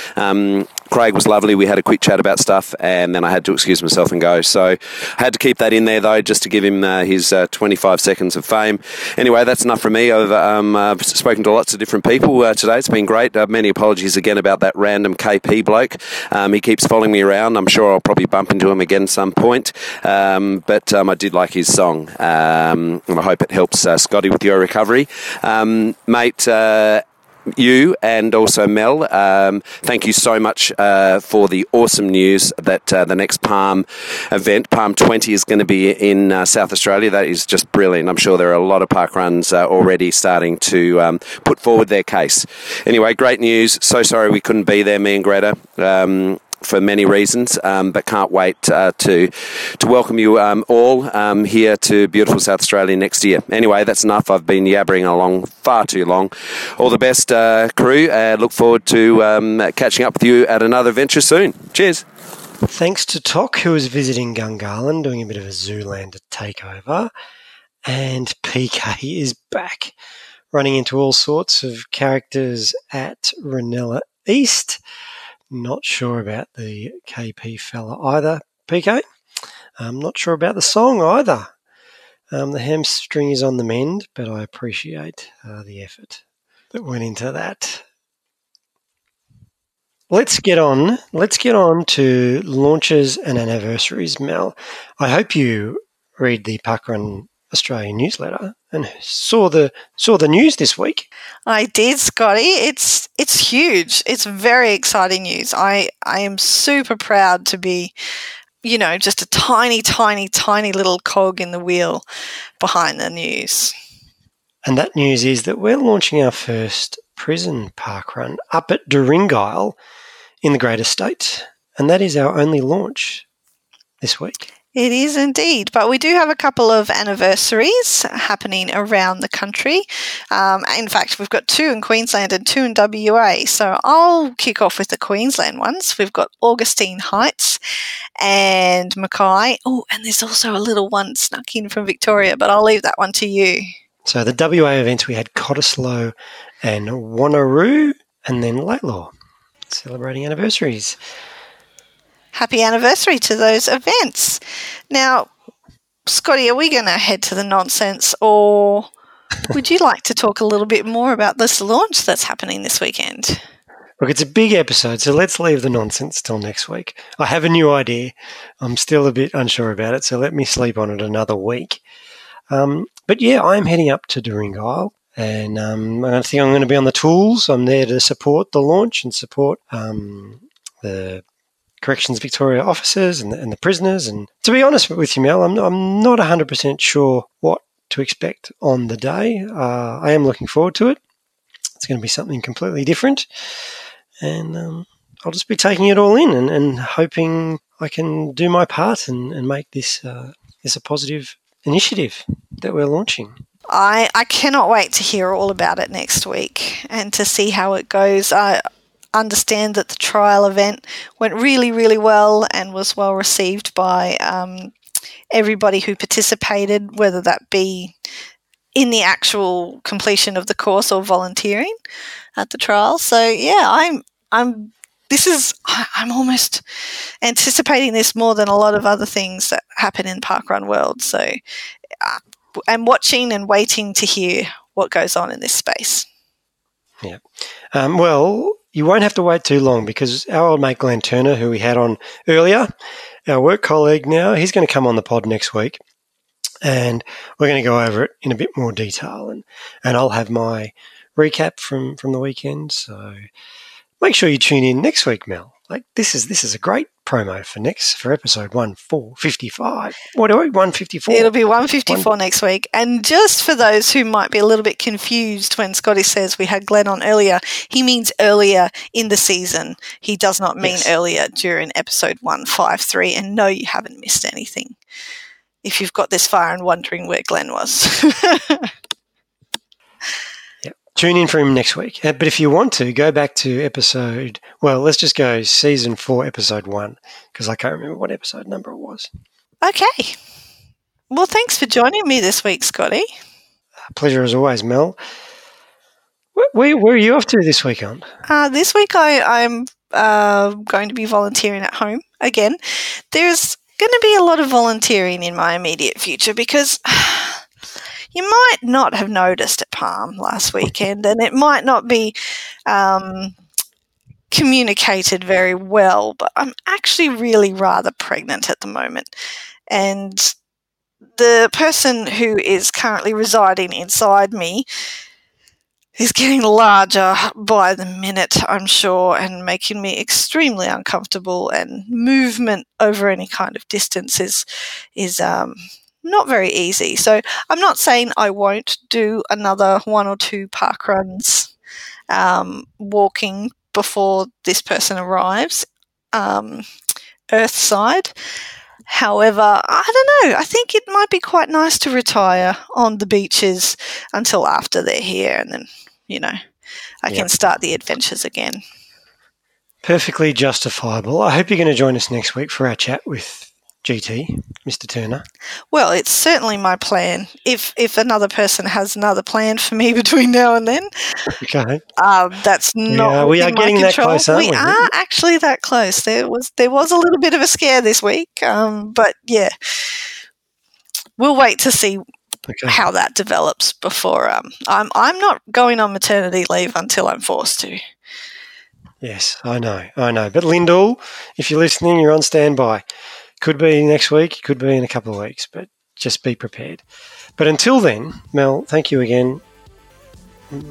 Craig was lovely. We had a quick chat about stuff, and then I had to excuse myself and go. So I had to keep that in there though, just to give him uh, his uh, 25 seconds of fame. Anyway, that's enough from me. I've um, uh, spoken to lots of different people uh, today. It's been great. Uh, many apologies again about that random KP bloke. Um, he keeps following me around. I'm sure I'll probably bump into him again some point. Um, but um, I did like his song, um, and I hope it helps uh, Scotty with your recovery, um, mate. You and also Mel, um, thank you so much uh, for the awesome news that uh, the next Palm event, Palm 20, is going to be in uh, South Australia. That is just brilliant. I'm sure there are a lot of park runs uh, already starting to um, put forward their case. Anyway, great news. So sorry we couldn't be there, me and Greta. Um, for many reasons, um, but can't wait uh, to to welcome you um, all um, here to beautiful South Australia next year. Anyway, that's enough. I've been yabbering along far too long. All the best, uh, crew. Uh, look forward to um, catching up with you at another venture soon. Cheers. Thanks to TOC, who is visiting Gungahlin, doing a bit of a Zoolander takeover. And PK is back, running into all sorts of characters at Reynella East. Not sure about the KP fella either, PK. I'm not sure about the song either. Um, the hamstring is on the mend, but I appreciate uh, the effort that went into that. Let's get on. Let's get on to launches and anniversaries, Mel. I hope you read the Parkrun Australian newsletter and saw the saw the news this week. I did, Scotty. It's it's huge. It's very exciting news. I I am super proud to be, you know, just a tiny, tiny, tiny little cog in the wheel behind the news. And that news is that we're launching our first prison park run up at Dhurringile in the Great Estate. And that is our only launch this week. It is indeed, but we do have a couple of anniversaries happening around the country. Um, in fact, we've got two in Queensland and two in WA. So I'll kick off with the Queensland ones. We've got Augustine Heights and Mackay. Oh, and there's also a little one snuck in from Victoria, but I'll leave that one to you. So the WA events we had Cottesloe and Wanneroo, and then Latelaw, celebrating anniversaries happy anniversary to those events. Now, Scotty, are we going to head to the nonsense or would you like to talk a little bit more about this launch that's happening this weekend? Look, it's a big episode, so let's leave the nonsense till next week. I have a new idea. I'm still a bit unsure about it, so let me sleep on it another week. Um, but yeah, I'm heading up to Dhurringile, and um, I think I'm going to be on the tools. I'm there to support the launch and support um, the Corrections Victoria officers and the, and the prisoners. And to be honest with you, Mel, I'm, I'm not 100% sure what to expect on the day. Uh, I am looking forward to it. It's going to be something completely different. And um, I'll just be taking it all in and, and hoping I can do my part and, and make this, uh, this a positive initiative that we're launching. I, I cannot wait to hear all about it next week and to see how it goes. I, understand that the trial event went really, really well and was well received by um, everybody who participated, whether that be in the actual completion of the course or volunteering at the trial. So yeah, I'm I'm this is I'm almost anticipating this more than a lot of other things that happen in Parkrun World. So uh, I'm watching and waiting to hear what goes on in this space. Yeah. Um, well, you won't have to wait too long because our old mate Glenn Turner, who we had on earlier, our work colleague now, he's going to come on the pod next week and we're going to go over it in a bit more detail and, and I'll have my recap from, from the weekend. So make sure you tune in next week, Mel. Like this is this is a great promo for next for episode one four fifty five. What are we one fifty four? It'll be one fifty four next week. And just for those who might be a little bit confused when Scotty says we had Glenn on earlier, he means earlier in the season. He does not mean yes. earlier during episode one five three. And no, you haven't missed anything. If you've got this far and wondering where Glenn was. tune in for him next week. Uh, but if you want to, go back to episode, well, let's just go season four, episode one, because I can't remember what episode number it was. Okay. Well, thanks for joining me this week, Scotty. Pleasure as always, Mel. Where, where, where are you off to this weekend? Uh, this week I, I'm uh, going to be volunteering at home again. There's going to be a lot of volunteering in my immediate future because you might not have noticed at Palm last weekend, and it might not be um, communicated very well, but I'm actually really rather pregnant at the moment. And the person who is currently residing inside me is getting larger by the minute, I'm sure, and making me extremely uncomfortable. And movement over any kind of distance is is um, not very easy. So I'm not saying I won't do another one or two park runs um, walking before this person arrives, um, Earthside. However, I don't know. I think it might be quite nice to retire on the beaches until after they're here, and then you know I Yep. can start the adventures again. Perfectly justifiable. I hope you're going to join us next week for our chat with GT, Mr. Turner. Well, it's certainly my plan. If if another person has another plan for me between now and then, Okay. um, that's not. Yeah, we are getting that close, aren't we? are actually that close. There was there was a little bit of a scare this week, um, but yeah, we'll wait to see how that develops before. Um, I'm I'm not going on maternity leave until I'm forced to. Yes, I know, I know. But Lyndell, if you're listening, you're on standby. Could be next week, could be in a couple of weeks, but just be prepared. But until then, Mel, thank you again.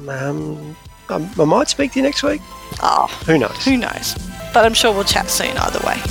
Um, I, I might speak to you next week. Oh, Who knows? Who knows? But I'm sure we'll chat soon either way.